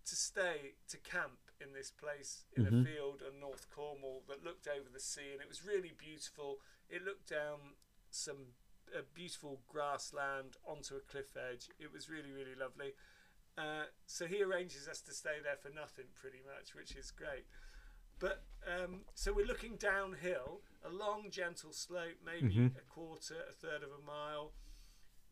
to stay to camp in this place in Mhm. a field on North Cornwall that looked over the sea, and it was really beautiful. It looked down some uh, beautiful grassland onto a cliff edge. It was really really lovely. Uh, so he arranges us to stay there for nothing, pretty much, which is great. But um, so we're looking downhill, a long, gentle slope, maybe Mhm. a quarter, a third of a mile,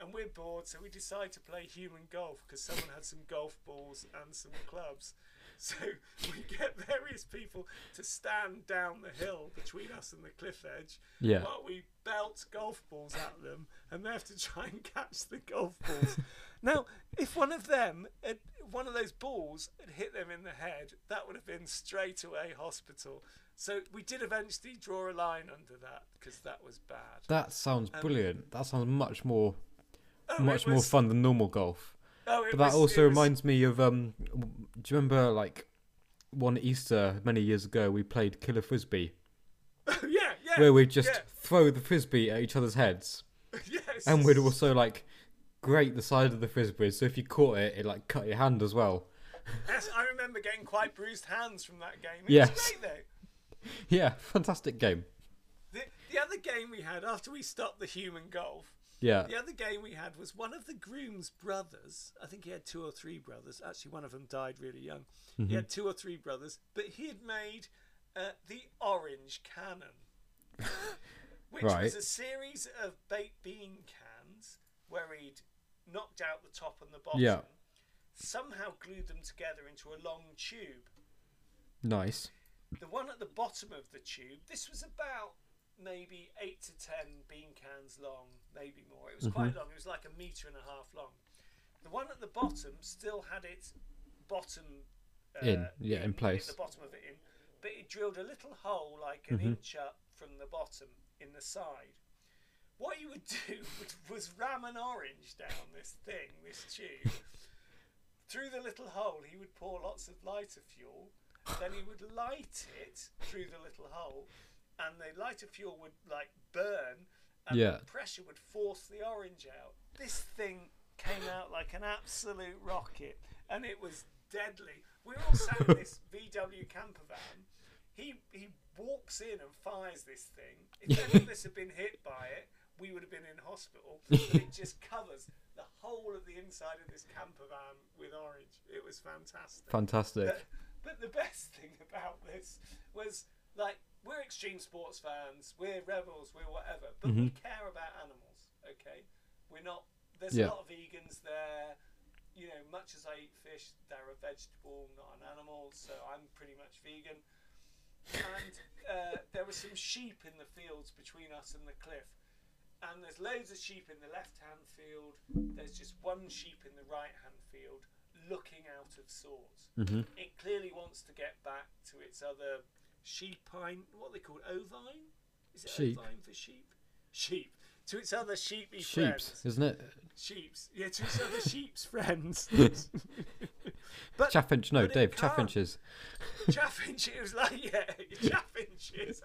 and we're bored. So we decide to play human golf because someone had some golf balls and some clubs. [LAUGHS] So [LAUGHS] we get various people to stand down the hill between us and the cliff edge yeah. while we belt golf balls at them, and they have to try and [LAUGHS] catch the golf balls. Now, if one of them, had, one of those balls, had hit them in the head, that would have been straight away hospital. So we did eventually draw a line under that because that was bad. That sounds Um, brilliant. That sounds much more Oh, much it more fun than normal golf. Oh, it But that was- also was- reminds me of um. Do you remember like one Easter many years ago we played Killer Frisbee, [LAUGHS] yeah, yeah. where we just yeah. throw the frisbee at each other's heads, [LAUGHS] yes. and we'd also like grate the side of the frisbee. So if you caught it, it like cut your hand as well. Yes, I remember getting quite bruised hands from that game. It Yes. was great though. Yeah, fantastic game. The, the other game we had after we stopped the human golf Yeah, The other game we had was one of the groom's brothers. I think he had two or three brothers. Actually, one of them died really young. Mm-hmm. He had two or three brothers, but he had made uh, the Orange Cannon, [LAUGHS] which was a series of baked bean cans where he'd knocked out the top and the bottom, Yeah. somehow glued them together into a long tube. nice. The one at the bottom of the tube, this was about maybe eight to ten bean cans long, maybe more. It was quite long. It was like a metre and a half long. The one at the bottom still had its bottom uh, In, yeah, in place. The bottom of it in, but it drilled a little hole like an inch up from the bottom in the side. What you would [LAUGHS] do was, ram an orange down this thing, this tube. Through the little hole, he would pour lots of lighter fuel. Then he would light it through the little hole, and the lighter fuel would like burn, and Yeah. the pressure would force the orange out. This thing came out like an absolute rocket, and it was deadly. We were all sat in this [LAUGHS] VW camper van. He he walks in and fires this thing. If [LAUGHS] any of us had been hit by it, we would have been in hospital. [LAUGHS] It just covers the whole of the inside of this camper van with orange. It was fantastic. Fantastic. But, but the best [LAUGHS] thing about this was like we're extreme sports fans, we're rebels, we're whatever, but we care about animals. Okay, we're not. There's Yeah. a lot of vegans there. You know, much as I eat fish, they're a vegetable, not an animal. So I'm pretty much vegan. And uh, there were some sheep in the fields between us and the cliff. And there's loads of sheep in the left hand field. There's just one sheep in the right hand field. looking out of sorts. hmm It clearly wants to get back to its other sheepine. What they called? Ovine? Is it Sheep. ovine for sheep? Sheep. To its other sheepy Sheeps, friends. isn't it? Sheeps. Yeah, to its other [LAUGHS] sheep's friends. [LAUGHS] but Chaffinch, no, but Dave, chaffinches. [LAUGHS] Chaffinch, it like, yeah, [LAUGHS] chaffinches.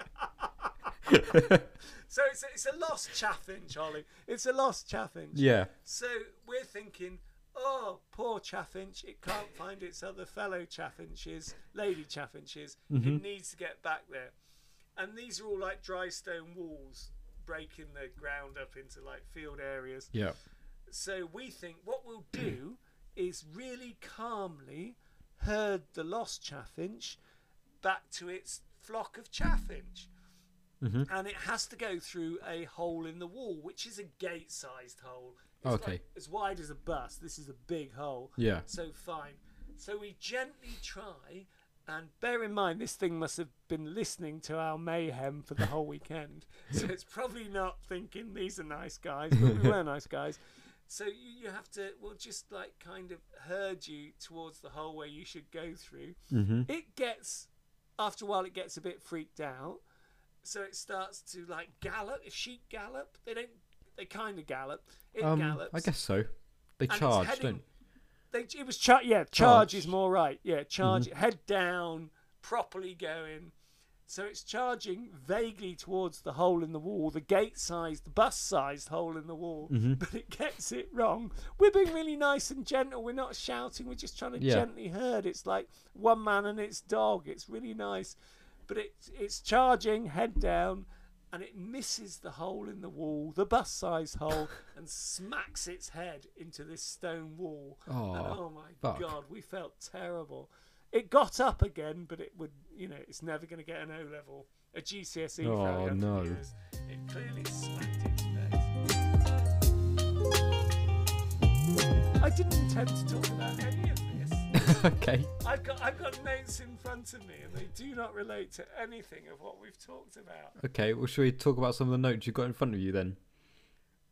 [LAUGHS] so it's a, it's a lost chaffinch, Ollie. It's a lost chaffinch. Yeah. So we're thinking, oh, poor chaffinch, it can't find its other fellow chaffinches, lady chaffinches. It mm-hmm. needs to get back there. And these are all like dry stone walls breaking the ground up into like field areas. Yeah. So we think what we'll do is really calmly herd the lost chaffinch back to its flock of chaffinch. hmm And it has to go through a hole in the wall, which is a gate sized hole. It's Okay. like as wide as a bus. This is a big hole. Yeah. So fine. So we gently try, and bear in mind this thing must have been listening to our mayhem for the whole weekend. [LAUGHS] So it's probably not thinking these are nice guys, but we were [LAUGHS] nice guys. So you, you have to, we'll just like kind of herd you towards the hole where you should go through. hmm It gets, after a while, it gets a bit freaked out. So it starts to like gallop. If sheep gallop, they don't, they kind of gallop. It Um, gallops. I guess so. They charge, heading- don't? They, it was char- yeah, charge, Charge. is more right. Yeah, charge, Mm-hmm. head down, properly going. So it's charging vaguely towards the hole in the wall, the gate-sized, bus-sized hole in the wall, Mhm. [LAUGHS] but it gets it wrong. We're being really nice and gentle. We're not shouting. We're just trying to Yeah. gently herd. It's like one man and its dog. It's really nice, but it's it's charging head down. And it misses the hole in the wall, the bus-sized hole, [LAUGHS] and smacks its head into this stone wall. And Oh, oh my fuck. god, we felt terrible. It got up again, but it would, you know, it's never going to get an O level, a GCSE Oh, no. years. It clearly smacked its face. I didn't intend to talk about any of this. [LAUGHS] okay. I've got, I've got notes in front of me, and they do not relate to anything of what we've talked about. Okay. Well, should we talk about some of the notes you've got in front of you then?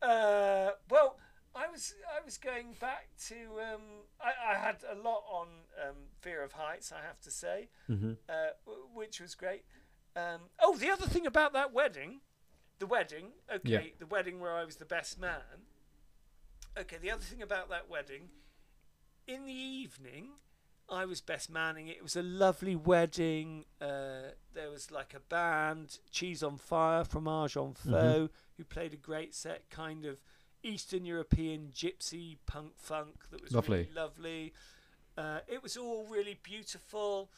Uh, well, I was I was going back to um, I, I had a lot on um, fear of heights. I have to say, hmm uh, w- which was great. Um, oh, the other thing about that wedding, the wedding. Okay, Yeah. the wedding where I was the best man. Okay, the other thing about that wedding, in the evening, I was best manning it. It was a lovely wedding. Uh, there was like a band, Cheese on Fire, Fromage on Faux, who played a great set, kind of Eastern European gypsy punk funk that was Lovely. really lovely. Uh, it was all really beautiful.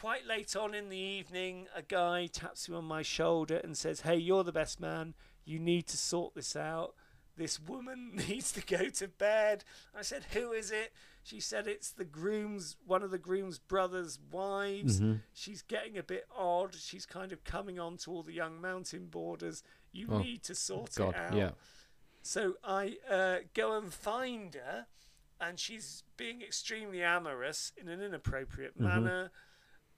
Quite late on in the evening, a guy taps me on my shoulder and says, Hey, you're the best man. You need to sort this out. This woman [LAUGHS] needs to go to bed. I said, Who is it? She said, It's the groom's, one of the groom's brother's wives. hmm She's getting a bit odd. She's kind of coming on to all the young mountain boarders. You Oh, need to sort God. it out. Yeah. So I uh, go and find her, and she's being extremely amorous in an inappropriate Mhm. manner.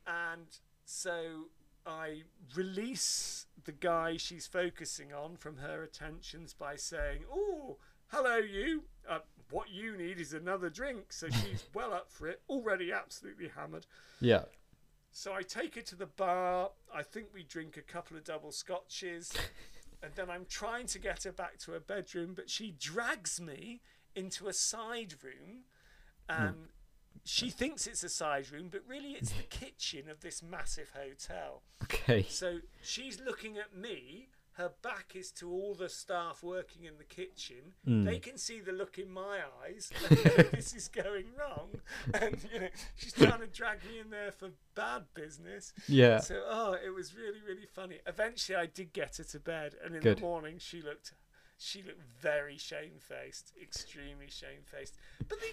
And so I release the guy she's focusing on from her attentions by saying, Oh, hello, you. Uh, what you need is another drink. So [LAUGHS] she's well up for it, already absolutely hammered. Yeah. So I take her to the bar. I think we drink a couple of double scotches. [LAUGHS] and then I'm trying to get her back to her bedroom, but she drags me into a side room. And she thinks it's a side room, but really it's the [LAUGHS] kitchen of this massive hotel. Okay. So she's looking at me. Her back is to all the staff working in the kitchen. Mm. They can see the look in my eyes. [LAUGHS] [LAUGHS] This is going wrong, and you know she's trying to drag me in there for bad business. Yeah. So oh, it was really really funny. Eventually, I did get her to bed, and in Good. the morning she looked, she looked very shamefaced, extremely shamefaced. But the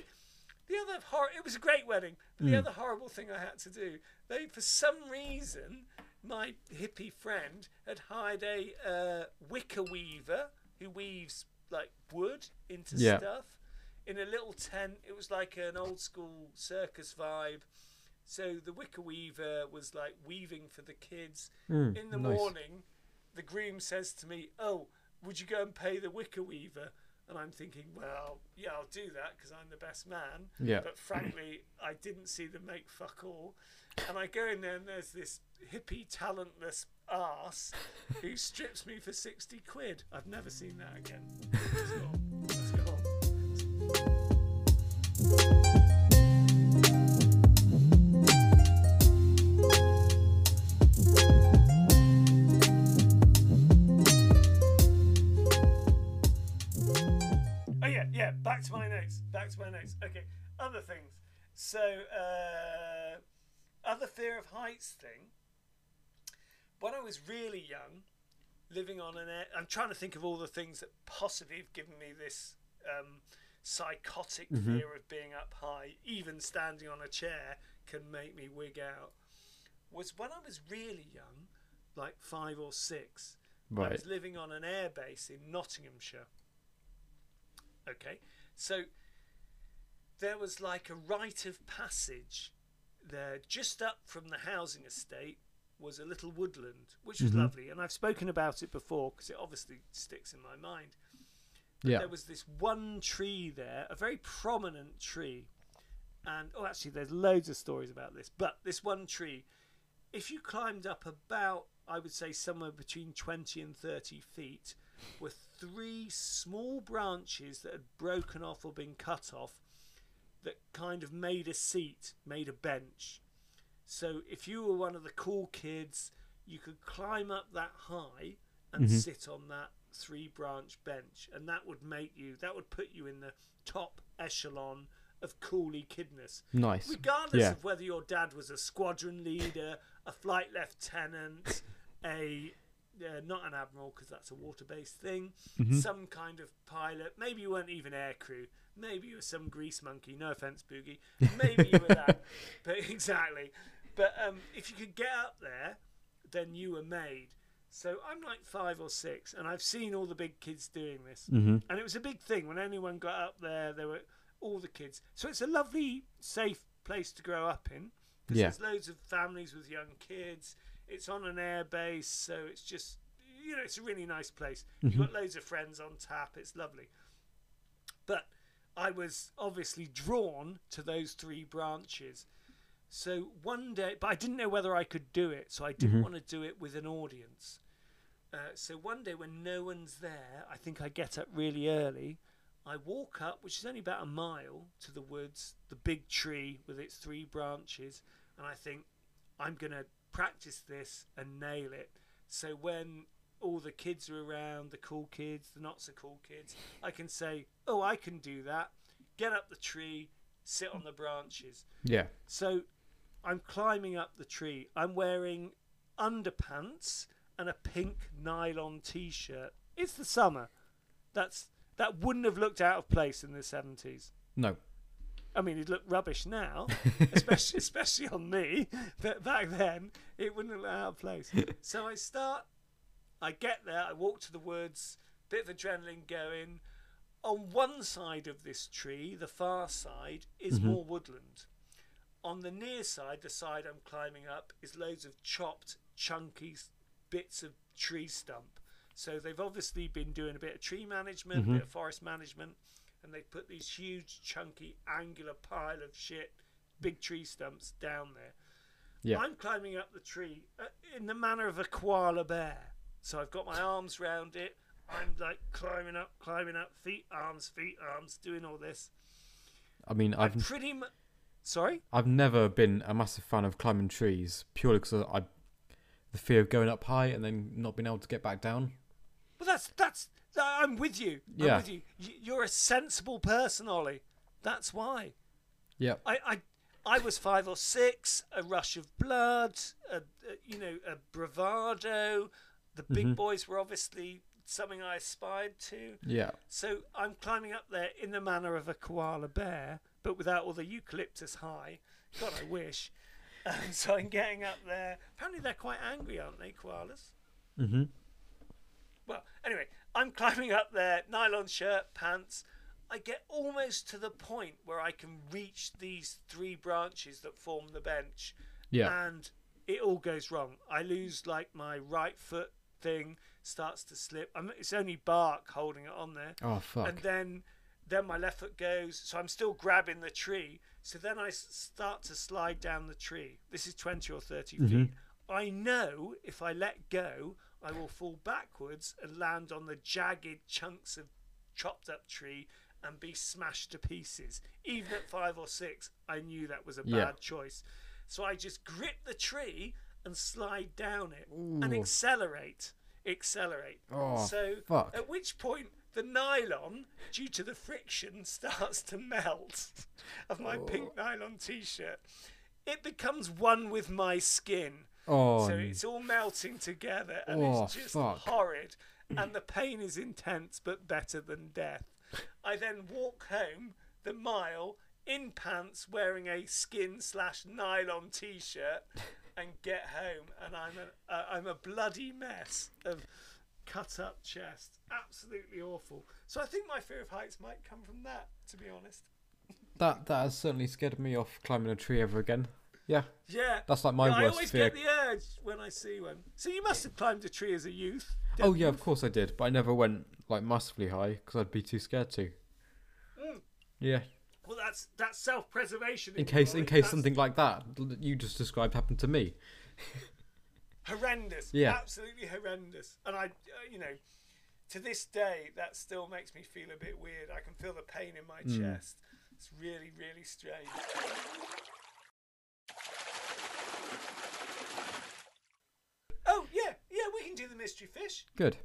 the other hor- it was a great wedding. But the Mm. other horrible thing I had to do, they for some reason, my hippie friend had hired a uh, wicker weaver who weaves like wood into Yeah. stuff in a little tent. It was like an old school circus vibe. So the wicker weaver was like weaving for the kids. Mm, In the nice. morning, the groom says to me, "Oh, would you go and pay the wicker weaver?" And I'm thinking, well, yeah, I'll do that because I'm the best man. Yeah. But frankly, I didn't see them make fuck all. And I go in there and there's this hippie, talentless ass who strips me for 60 quid. I've never seen that again. Let's go on. Let's go on. Back to my notes. Back to my notes. Okay. Other things. So, uh, other fear of heights thing. When I was really young, living on an air, I'm trying to think of all the things that possibly have given me this um, psychotic fear of being up high. Even standing on a chair can make me wig out. Was when I was really young, like five or six. I was living on an airbase in Nottinghamshire. Okay, so there was like a rite of passage there, just up from the housing estate was a little woodland, which was mm-hmm. lovely, and I've spoken about it before because it obviously sticks in my mind. Yeah. There was this one tree there, a very prominent tree, and oh, actually, there's loads of stories about this, but this one tree, if you climbed up about, I would say, somewhere between 20 and 30 feet, were three small branches that had broken off or been cut off that kind of made a seat, made a bench. So if you were one of the cool kids, you could climb up that high and mm-hmm. sit on that three branch bench, and that would make you, that would put you in the top echelon of coolie kidness. Nice. Regardless Yeah. of whether your dad was a squadron leader, a flight lieutenant, a uh, not an admiral because that's a water-based thing, Mm-hmm. some kind of pilot. Maybe you weren't even aircrew. Maybe you were some grease monkey. No offense, Boogie. Maybe you were that. [LAUGHS] But [LAUGHS] exactly. But um, if you could get up there, then you were made. So I'm like five or six, and I've seen all the big kids doing this, Mm-hmm. and it was a big thing when anyone got up there. There were all the kids. So it's a lovely, safe place to grow up in. Yeah. There's loads of families with young kids. It's on an air base, so it's just you know it's a really nice place. You've got loads of friends on tap. It's lovely. But I was obviously drawn to those three branches. So one day, but I didn't know whether I could do it, so I didn't want to do it with an audience. Uh, so one day, when no one's there, I think I get up really early. I walk up, which is only about a mile, to the woods, the big tree with its three branches, and I think I'm going to practice this and nail it. So when all the kids are around, the cool kids, the not so cool kids, I can say, Oh, I can do that. Get up the tree, sit on the branches. Yeah. So I'm climbing up the tree. I'm wearing underpants and a pink nylon t-shirt. It's the summer. That's that wouldn't have looked out of place in the 70s. No. I mean, it'd look rubbish now, [LAUGHS] especially especially on me. But back then, it wouldn't have looked out of place. So I start. I get there. I walk to the woods. Bit of adrenaline going. On one side of this tree, the far side, is mm-hmm. more woodland. On the near side, the side I'm climbing up, is loads of chopped, chunky bits of tree stump. So they've obviously been doing a bit of tree management, a bit mm-hmm. of forest management, and they put these huge, chunky, angular pile of shit, big tree stumps down there. Yeah. I'm climbing up the tree uh, in the manner of a koala bear. So I've got my arms round it. I'm like climbing up, climbing up, feet, arms, feet, arms, doing all this. I mean, I'm I've pretty much. Sorry? I've never been a massive fan of climbing trees purely because I the fear of going up high and then not being able to get back down. Well, that's that's. I'm with you. I'm with you. You're a sensible person, Ollie. That's why. Yeah. I, I, I was five or six. A rush of blood. A, a you know, a bravado. The big Mhm. boys were obviously something I aspired to. Yeah. So I'm climbing up there in the manner of a koala bear, but without all the eucalyptus high. God, I wish. Um, [LAUGHS] so I'm getting up there. Apparently, they're quite angry, aren't they, koalas? Mm-hmm. Well, anyway, I'm climbing up there, nylon shirt, pants. I get almost to the point where I can reach these three branches that form the bench, Yeah. and it all goes wrong. I lose like my right foot thing starts to slip. I'm, it's only bark holding it on there, Oh fuck. and then then my left foot goes. So I'm still grabbing the tree. So then I start to slide down the tree. This is 20 or 30 mm-hmm. feet. I know if I let go, I will fall backwards and land on the jagged chunks of chopped up tree and be smashed to pieces. Even at five or six, I knew that was a Yeah. bad choice. So I just grip the tree and slide down it and accelerate. Accelerate. Oh, so fuck. at which point the nylon, due to the friction, [LAUGHS] starts to melt of my pink oh. nylon t-shirt. It becomes one with my skin. Oh, So it's all melting together and Oh, it's just fuck. horrid. And the pain is intense but better than death. I then walk home the mile in pants wearing a skin slash nylon t shirt and get home and I'm a, uh, I'm a bloody mess of cut up chest. Absolutely awful. So I think my fear of heights might come from that, to be honest. that that has certainly scared me off climbing a tree ever again. Yeah, Yeah. that's like my Yeah, I worst always fear. get the urge when I see one. So you must have climbed a tree as a youth. Oh yeah, you? of course I did, but I never went like massively high because I'd be too scared to. Mm. Yeah, Well, that's that's self-preservation. in case in case That's something like that that you just described happened to me. [LAUGHS] horrendous. Yeah. absolutely horrendous. And I, uh, you know, to this day, that still makes me feel a bit weird. I can feel the pain in my Mm. chest. It's really, really strange. Oh yeah, yeah, we can do the mystery fish. Good.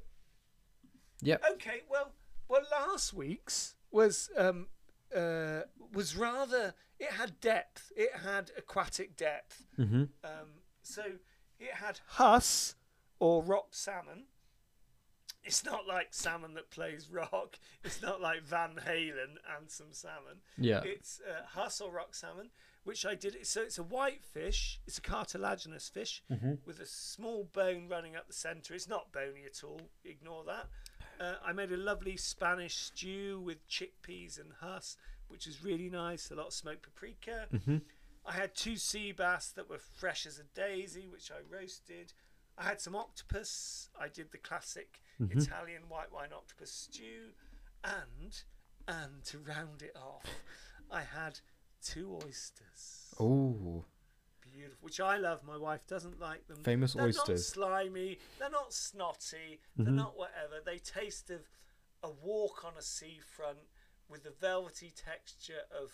Yep. Okay, well, well, last week's was um uh was rather it had depth. It had aquatic depth. Mm-hmm. Um, so it had huss or rock salmon. It's not like salmon that plays rock. It's not like Van Halen and some salmon. Yeah. It's uh, huss or rock salmon, which I did. So it's a white fish. It's a cartilaginous fish mm-hmm. with a small bone running up the centre. It's not bony at all. Ignore that. Uh, I made a lovely Spanish stew with chickpeas and huss, which was really nice. A lot of smoked paprika. Mm-hmm. I had two sea bass that were fresh as a daisy, which I roasted. I had some octopus. I did the classic mm-hmm. Italian white wine octopus stew, and and to round it off, I had two oysters. Oh, Beautiful, which I love. My wife doesn't like them. Famous oysters. they're oysters. Not slimy. They're not snotty. They're mm-hmm. not whatever. They taste of a walk on a seafront with the velvety texture of.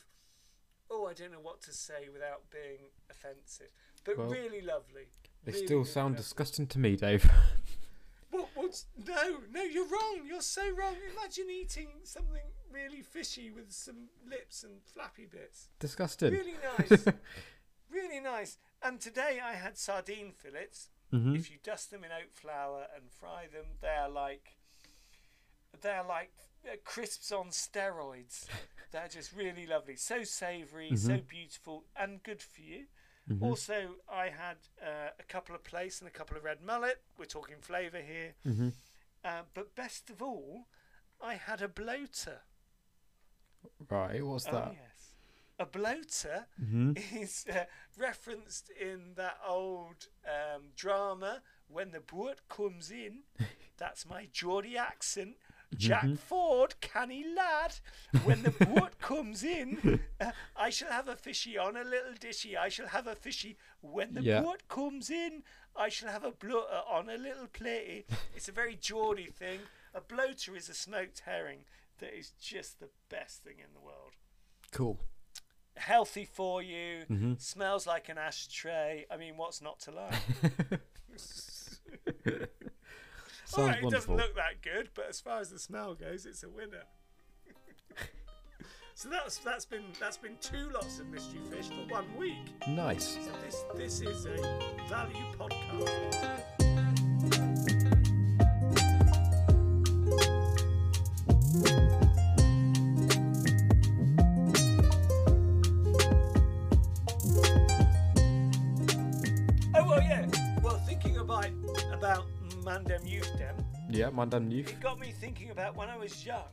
Oh, I don't know what to say without being offensive, but Well, really lovely. they Really, still really sound lovely. disgusting to me, Dave. What, what's, no, no, you're wrong. You're so wrong. Imagine eating something really fishy with some lips and flappy bits. Disgusting. Really [LAUGHS] nice. really nice. And today I had sardine fillets. Mhm. If you dust them in oat flour and fry them, they're like they're like uh, crisps on steroids. [LAUGHS] they're just really lovely. So savoury, so beautiful, and good for you. Also, I had uh, a couple of plaice and a couple of red mullet. We're talking flavour here. Mhm. Uh, but best of all, I had a bloater. Right, what's Oh, that? yes. A bloater Mhm. is uh, referenced in that old um, drama when the boat comes in. [LAUGHS] That's my Geordie accent. Jack Mm-hmm. Ford, canny lad. When the boat comes in, uh, I shall have a fishy on a little dishy. I shall have a fishy. When the Yeah. boat comes in, I shall have a bloater on a little platey. It's a very Geordie thing. A bloater is a smoked herring that is just the best thing in the world Cool. healthy for you, Mm-hmm. smells like an ashtray. I mean, what's not to like? [LAUGHS] Sounds right, it wonderful. doesn't look that good, but as far as the smell goes, it's a winner. [LAUGHS] so that's that's been that's been two lots of mystery fish for one week. Nice. So this this is a value podcast. About Mandem Youth Dem, Yeah, Mandan Youth. it got me thinking about when I was young,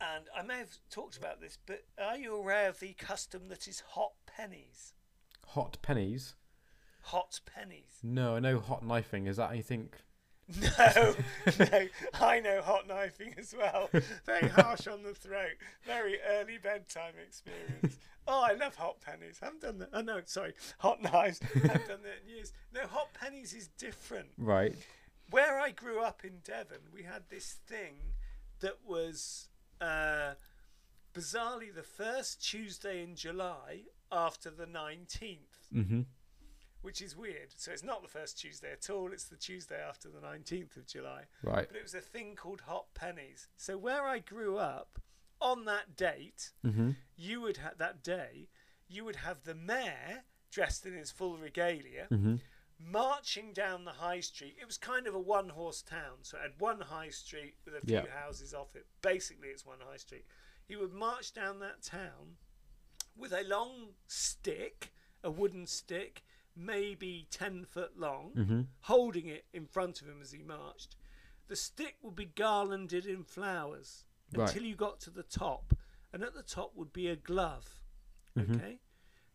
and I may have talked about this, but are you aware of the custom that is hot pennies? Hot pennies. Hot pennies. No, I know hot knifing. Is that anything [LAUGHS] No, no, I know hot knifing as well. Very harsh on the throat. Very early bedtime experience. Oh, I love hot pennies. I haven't done that. Oh no, sorry, hot knives. I haven't done that in years. No, hot pennies is different. Right. Where I grew up in Devon, we had this thing that was uh, bizarrely the first Tuesday in July after the nineteenth Mm-hmm. Which is weird. So it's not the first Tuesday at all. It's the Tuesday after the 19th of July. Right. But it was a thing called hot pennies. So where I grew up, on that date, Mm-hmm. you would have that day, you would have the mayor dressed in his full regalia, Mm-hmm. marching down the high street. It was kind of a one-horse town, so it had one high street with a few Yeah. houses off it. Basically, it's one high street. He would march down that town with a long stick, a wooden stick, maybe 10 foot long, Mm-hmm. holding it in front of him as he marched. The stick would be garlanded in flowers Right. until you got to the top, and at the top would be a glove. Mhm. Okay?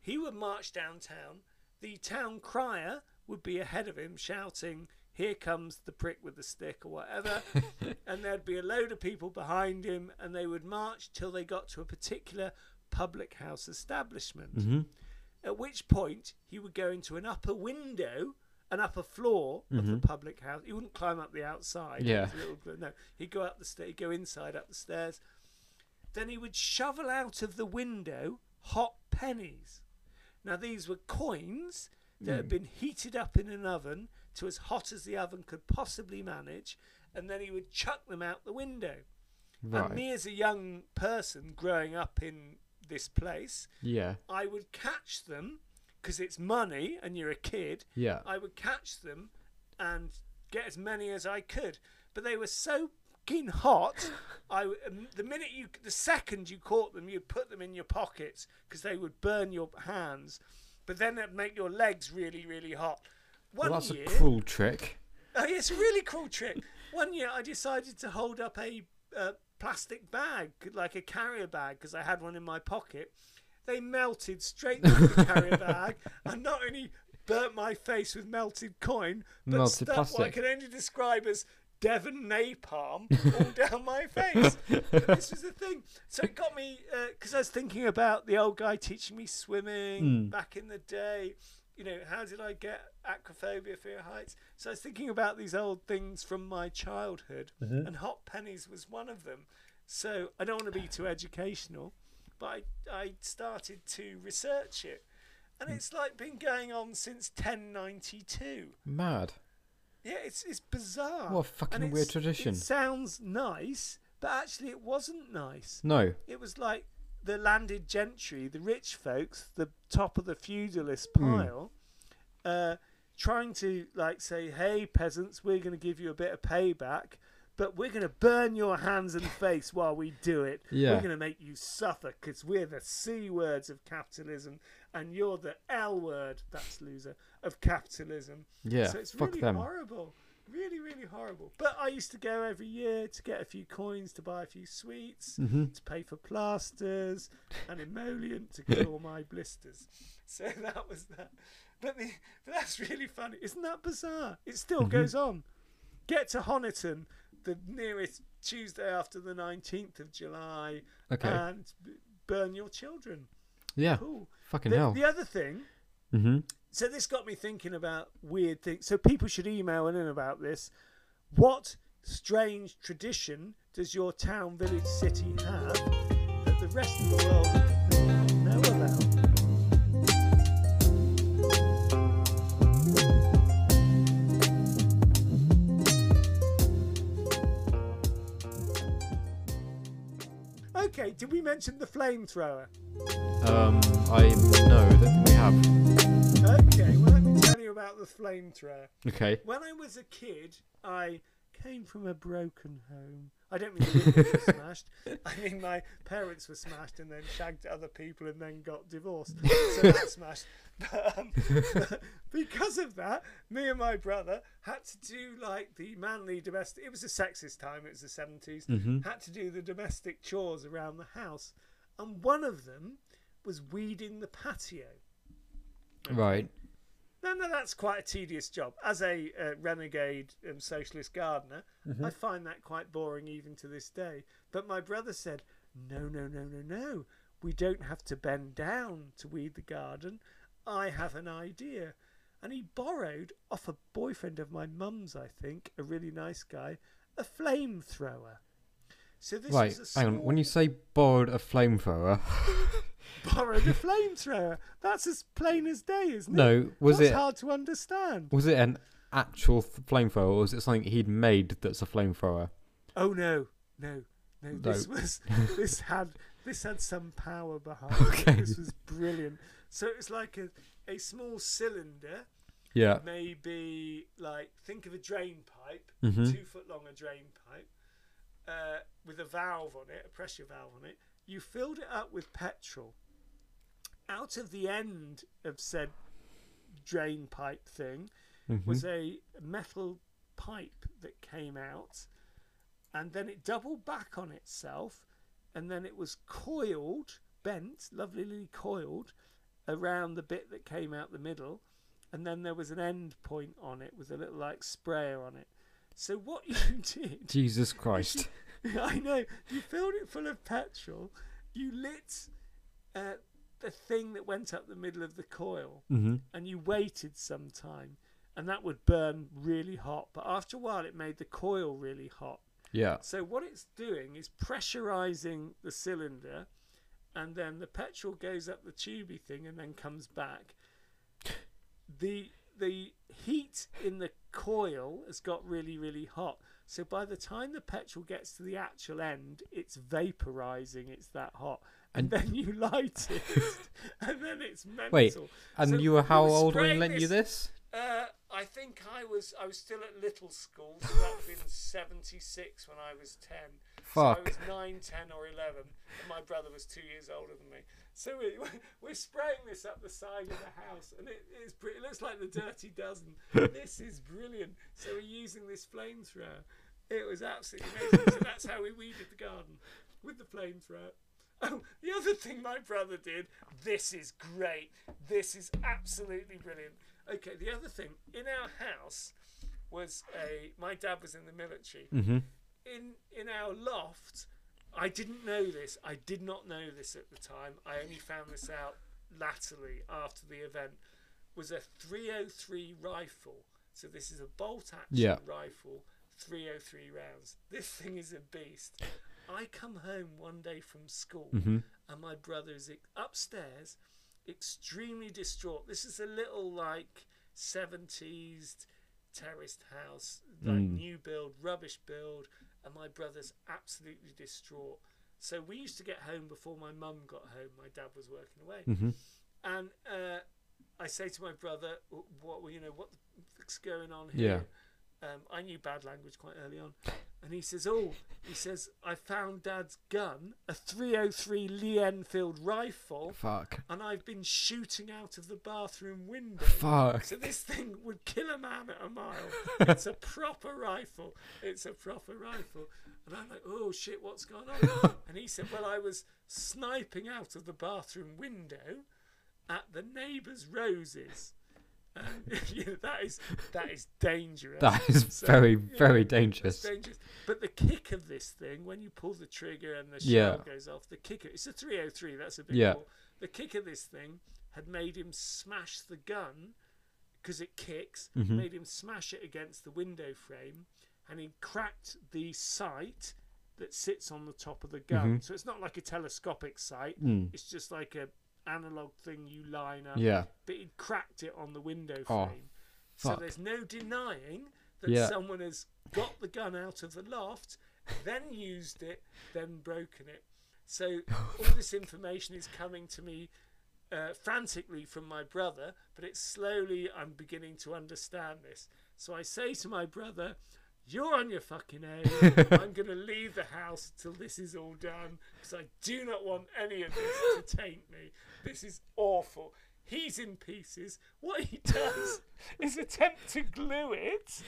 He would march downtown. The town crier would be ahead of him shouting, Here comes the prick with the stick, or whatever. [LAUGHS] and there'd be a load of people behind him, and they would march till they got to a particular public house establishment. Mm-hmm. At which point he would go into an upper window, an upper floor of the Mhm. public house. He wouldn't climb up the outside. Yeah. It was a little- no, he'd go up the stairs, go inside up the stairs. Then he would shovel out of the window hot pennies. Now these were coins that had Mm. been heated up in an oven to as hot as the oven could possibly manage, and then he would chuck them out the window. Right. And me as a young person growing up in this place, Yeah. I would catch them because it's money and you're a kid. Yeah. I would catch them and get as many as I could, but they were so fucking hot. [LAUGHS] I um, the minute you, the second you caught them, you'd put them in your pockets because they would burn your hands, but then it'd make your legs really, really hot. One well, that's year, a cruel trick. Oh, yeah, it's a really cruel trick. One year, I decided to hold up a uh, plastic bag, like a carrier bag, because I had one in my pocket. They melted straight through the carrier [LAUGHS] bag, and not only burnt my face with melted coin, but Melted stuck what I can only describe as Devon napalm all [LAUGHS] down my face. this was the thing. So it got me because I was thinking about the old guy teaching me swimming Mm. back in the day. You know, how did I get acrophobia, fear of heights? So I was thinking about these old things from my childhood, Mm-hmm. and hot pennies was one of them. So I don't want to be too educational, but I, I started to research it. Hmm. And it's like been going on since 1092. Mad. Yeah, it's it's bizarre. What a fucking weird tradition. It sounds nice, but actually it wasn't nice. No. It was like the landed gentry, the rich folks, the top of the feudalist Hmm. pile, uh, trying to like say, "Hey, peasants, we're going to give you a bit of payback, but we're going to burn your hands and face while we do it. Yeah. We're going to make you suffer because we're the c words of capitalism, and you're the l word. That's loser of capitalism. Yeah. So it's really them. horrible. Really, really horrible. But I used to go every year to get a few coins to buy a few sweets, hmm to pay for plasters, and emollient to cure [LAUGHS] my blisters. So that was that. But, the, but that's really funny. Isn't that bizarre? It still Mhm. goes on. Get to Honiton, the nearest Tuesday after the 19th of July, Okay. and b- burn your children. yeah. Cool. Fucking The, hell. the other thing hmm so this got me thinking about weird things. So people should email in about this. What strange tradition does your town, village, city have that the rest of the world know about? Okay, did we mention the flamethrower? Um, I no, I don't think we have. Okay, well let me tell you about the flamethrower. Okay. When I was a kid, I came from a broken home. I don't mean the were [LAUGHS] smashed. I mean my parents were smashed and then shagged other people and then got divorced. [LAUGHS] So that's smashed. But, um, [LAUGHS] because of that, me and my brother had to do like the manly domestic. It was a sexist time. It was the seventies. hmm Had to do the domestic chores around the house, and one of them was weeding the patio. Right. No, no, that's quite a tedious job. As a uh, renegade um, socialist gardener, I find that quite boring even to this day. But my brother said, no, no, no, no, no. We don't have to bend down to weed the garden. I have an idea. And he borrowed off a boyfriend of my mum's, I think, a really nice guy, a flamethrower. So this right, hang on. When you say borrowed a flamethrower, [LAUGHS] [LAUGHS] borrowed a flamethrower. That's as plain as day, isn't it? no, was That's it hard to understand. was it an actual th- flamethrower, or was it something he'd made that's a flamethrower? Oh no, no, no. This No. was [LAUGHS] this had this had some power behind Okay. it. This was brilliant. So it was like a, a small cylinder, Yeah. maybe like think of a drain pipe, Mhm. two foot long a drain pipe, uh, with a valve on it, a pressure valve on it. You filled it up with petrol. Out of the end of said drain pipe thing Mhm. was a metal pipe that came out and then it doubled back on itself and then it was coiled bent lovelyly coiled around the bit that came out the middle and then there was an end point on it with a little like sprayer on it so what [LAUGHS] you did Jesus Christ. [LAUGHS] I know. You filled it full of petrol. You lit uh, the thing that went up the middle of the coil, hmm and you waited some time, and that would burn really hot. But after a while, it made the coil really hot. Yeah. So what it's doing is pressurizing the cylinder, and then the petrol goes up the tubey thing and then comes back. The the heat in the coil has got really really hot. So by the time the petrol gets to the actual end, it's vaporizing. It's that hot, and, [LAUGHS] then you light [LAUGHS] it, and then it's mental. Wait, And So you were how we old when he lent you this- this? Uh, I think I was I was still at little school, so that would have been seventy six when I was ten. So I Fuck. was nine, ten, or eleven, and my brother was two years older than me. So we, [LAUGHS] we're spraying this up the side of the house, and it is pretty, it looks like the Dirty Dozen. this is brilliant. So we're using this flamethrower. It was absolutely amazing. so that's how we weeded the garden with the flamethrower. Oh, the other thing my brother did. This is great. This is absolutely brilliant. Okay, the other thing in our house was a. My dad was in the military. hmm In in our loft, I didn't know this. I did not know this at the time. I only found this out latterly after the event. Was a 303 rifle. So this is a bolt action Yeah. rifle, 303 rounds. This thing is a beast. I come home one day from school hmm and my brother is upstairs, extremely distraught. This is a little like 70s terraced house, like Mm. new build, rubbish build, and my brother's absolutely distraught. So we used to get home before my mum got home. My dad was working away, hmm and uh, I say to my brother, "Wh- "What you know? What the fuck's going on here?" Um, I knew bad language quite early on, and he says, "Oh, he says I found Dad's gun, a 303 Lee Enfield rifle, Fuck. and I've been shooting out of the bathroom window." Fuck. So this thing would kill a man at a mile. [LAUGHS] It's a proper rifle. It's a proper rifle. And I'm like, oh shit, what's going on? [LAUGHS] And he said, well, I was sniping out of the bathroom window at the neighbour's roses. [LAUGHS] Know, that is that is dangerous. That is So, very, yeah, very dangerous. dangerous. But the kick of this thing, when you pull the trigger and the Yeah. shell goes off, the kicker, it's a 303, that's a big Yeah. ball. The kick of this thing had made him smash the gun because it kicks, Mhm. made him smash it against the window frame, and he cracked the sight that sits on the top of the gun. Mhm. So it's not like a telescopic sight, Mm. it's just like a analog thing you line up Yeah. but he'd cracked it on the window Oh, frame. so there's no denying that Yeah. someone has got the gun out of the loft, then used it, then broken it. So [LAUGHS] all this information is coming to me uh, frantically from my brother, but it's slowly I'm beginning to understand this. So I say to my brother, "You're on your fucking [LAUGHS] A. I'm going to leave the house till this is all done because I do not want any of this to [LAUGHS] taint me. This is awful." He's in pieces. What he does [LAUGHS] is attempt to glue it.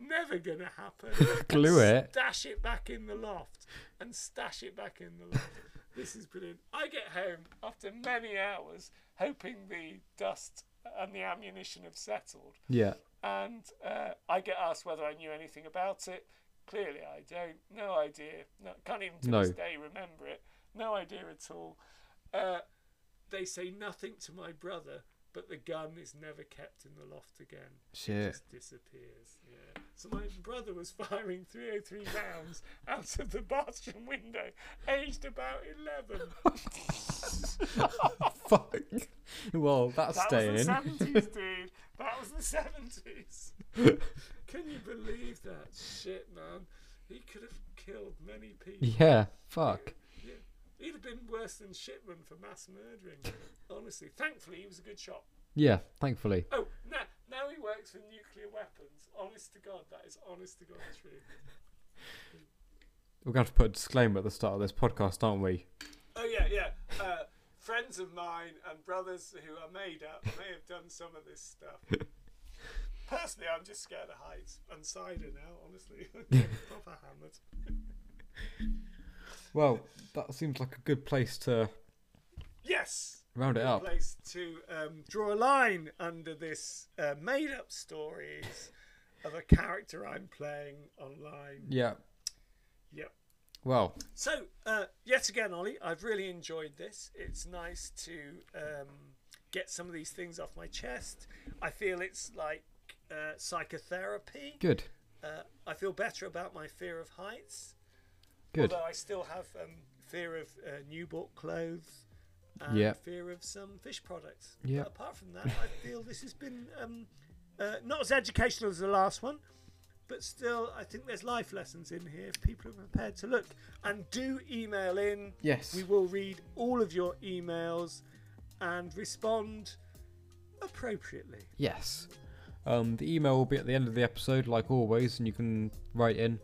Never gonna happen. Glue it? Stash it back in the loft and stash it back in the loft. This is brilliant. I get home after many hours, hoping the dust and the ammunition have settled. Yeah. And uh, I get asked whether I knew anything about it. Clearly, I don't. No idea. No, can't even to No. this day remember it. No idea at all. Uh, they say nothing to my brother, but the gun is never kept in the loft again. It just disappears. Yeah. So my brother was [LAUGHS] firing 303 rounds out of the bathroom window, aged about 11. [LAUGHS] Fuck. Well, that's That staying was the 70s, dude. That was the 70s. Can you believe that shit, man? He could have killed many people. Yeah. Fuck. Yeah. He'd have been worse than Shipman for mass murdering. Honestly, thankfully he was a good shot. Yeah. Thankfully. Oh, now now he works for nuclear weapons. Honest to God, that is honest to God true. We're going to have to put a disclaimer at the start of this podcast, aren't we? Oh yeah, yeah. Uh, friends of mine and brothers who are made up may have done some of this stuff. [LAUGHS] Personally, I'm just scared of heights and cider now. Honestly, [LAUGHS] [LAUGHS] proper hammered. Well, that seems like a good place to Yes. round it good up. place to um, draw a line under this uh, made-up stories of a character I'm playing online. Yeah. Yep. Well, So, uh, yet again, Ollie, I've really enjoyed this. It's nice to um, get some of these things off my chest. I feel it's like uh, psychotherapy. good. Uh, I feel better about my fear of heights. Good. Although I still have um, fear of uh, new bought clothes and Yeah. fear of some fish products. Yeah. But apart from that, I feel this has been um, uh, not as educational as the last one, but still, I think there's life lessons in here if people are prepared to look. And do email in. Yes. We will read all of your emails and respond appropriately. Yes. Um, the email will be at the end of the episode, like always, and you can write in.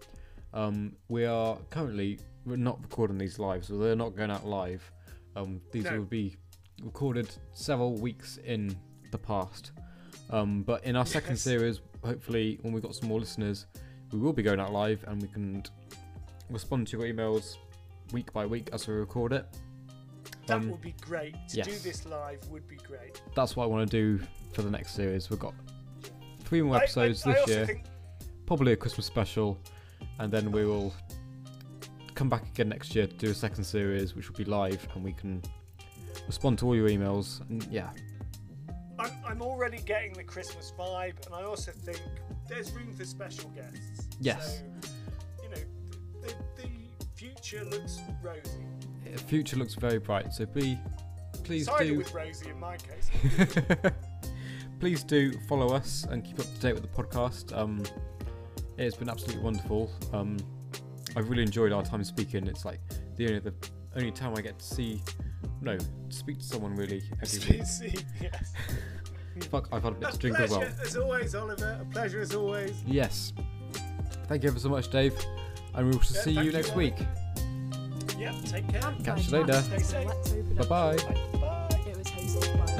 Um, we are currently we're not recording these live, so they're not going out live. Um, these No. will be recorded several weeks in the past. Um, but in our second Yes. series, hopefully, when we've got some more listeners, we will be going out live and we can respond to your emails week by week as we record it. That Um, would be great. To do this live would be great. That's what I want to do for the next series. We've got three more I- I- episodes I this also year. think probably a Christmas special, and then we will come back again next year to do a second series, which will be live, and we can respond to all your emails. And yeah, I'm, already getting the Christmas vibe, and I also think there's room for special guests. Yes. So, you know, the, the future looks rosy. the future looks very bright. So be please Cider do with rosy in my case. [LAUGHS] please do follow us and keep up to date with the podcast. Um, it's been absolutely wonderful. Um, I've really enjoyed our time speaking. It's like the only the only time I get to see, no, speak to someone really every [LAUGHS] week. Yes. [LAUGHS] Fuck, I've had a bit A to drink as well. as always, Oliver. A pleasure as always. Yes. Thank you ever so much, Dave. And we will Yeah, see you you, next Ollie. week. Yeah, take care. Catch you later. is a Stay safe. Let's Open Bye Up bye. Bye. Bye. It was hosted by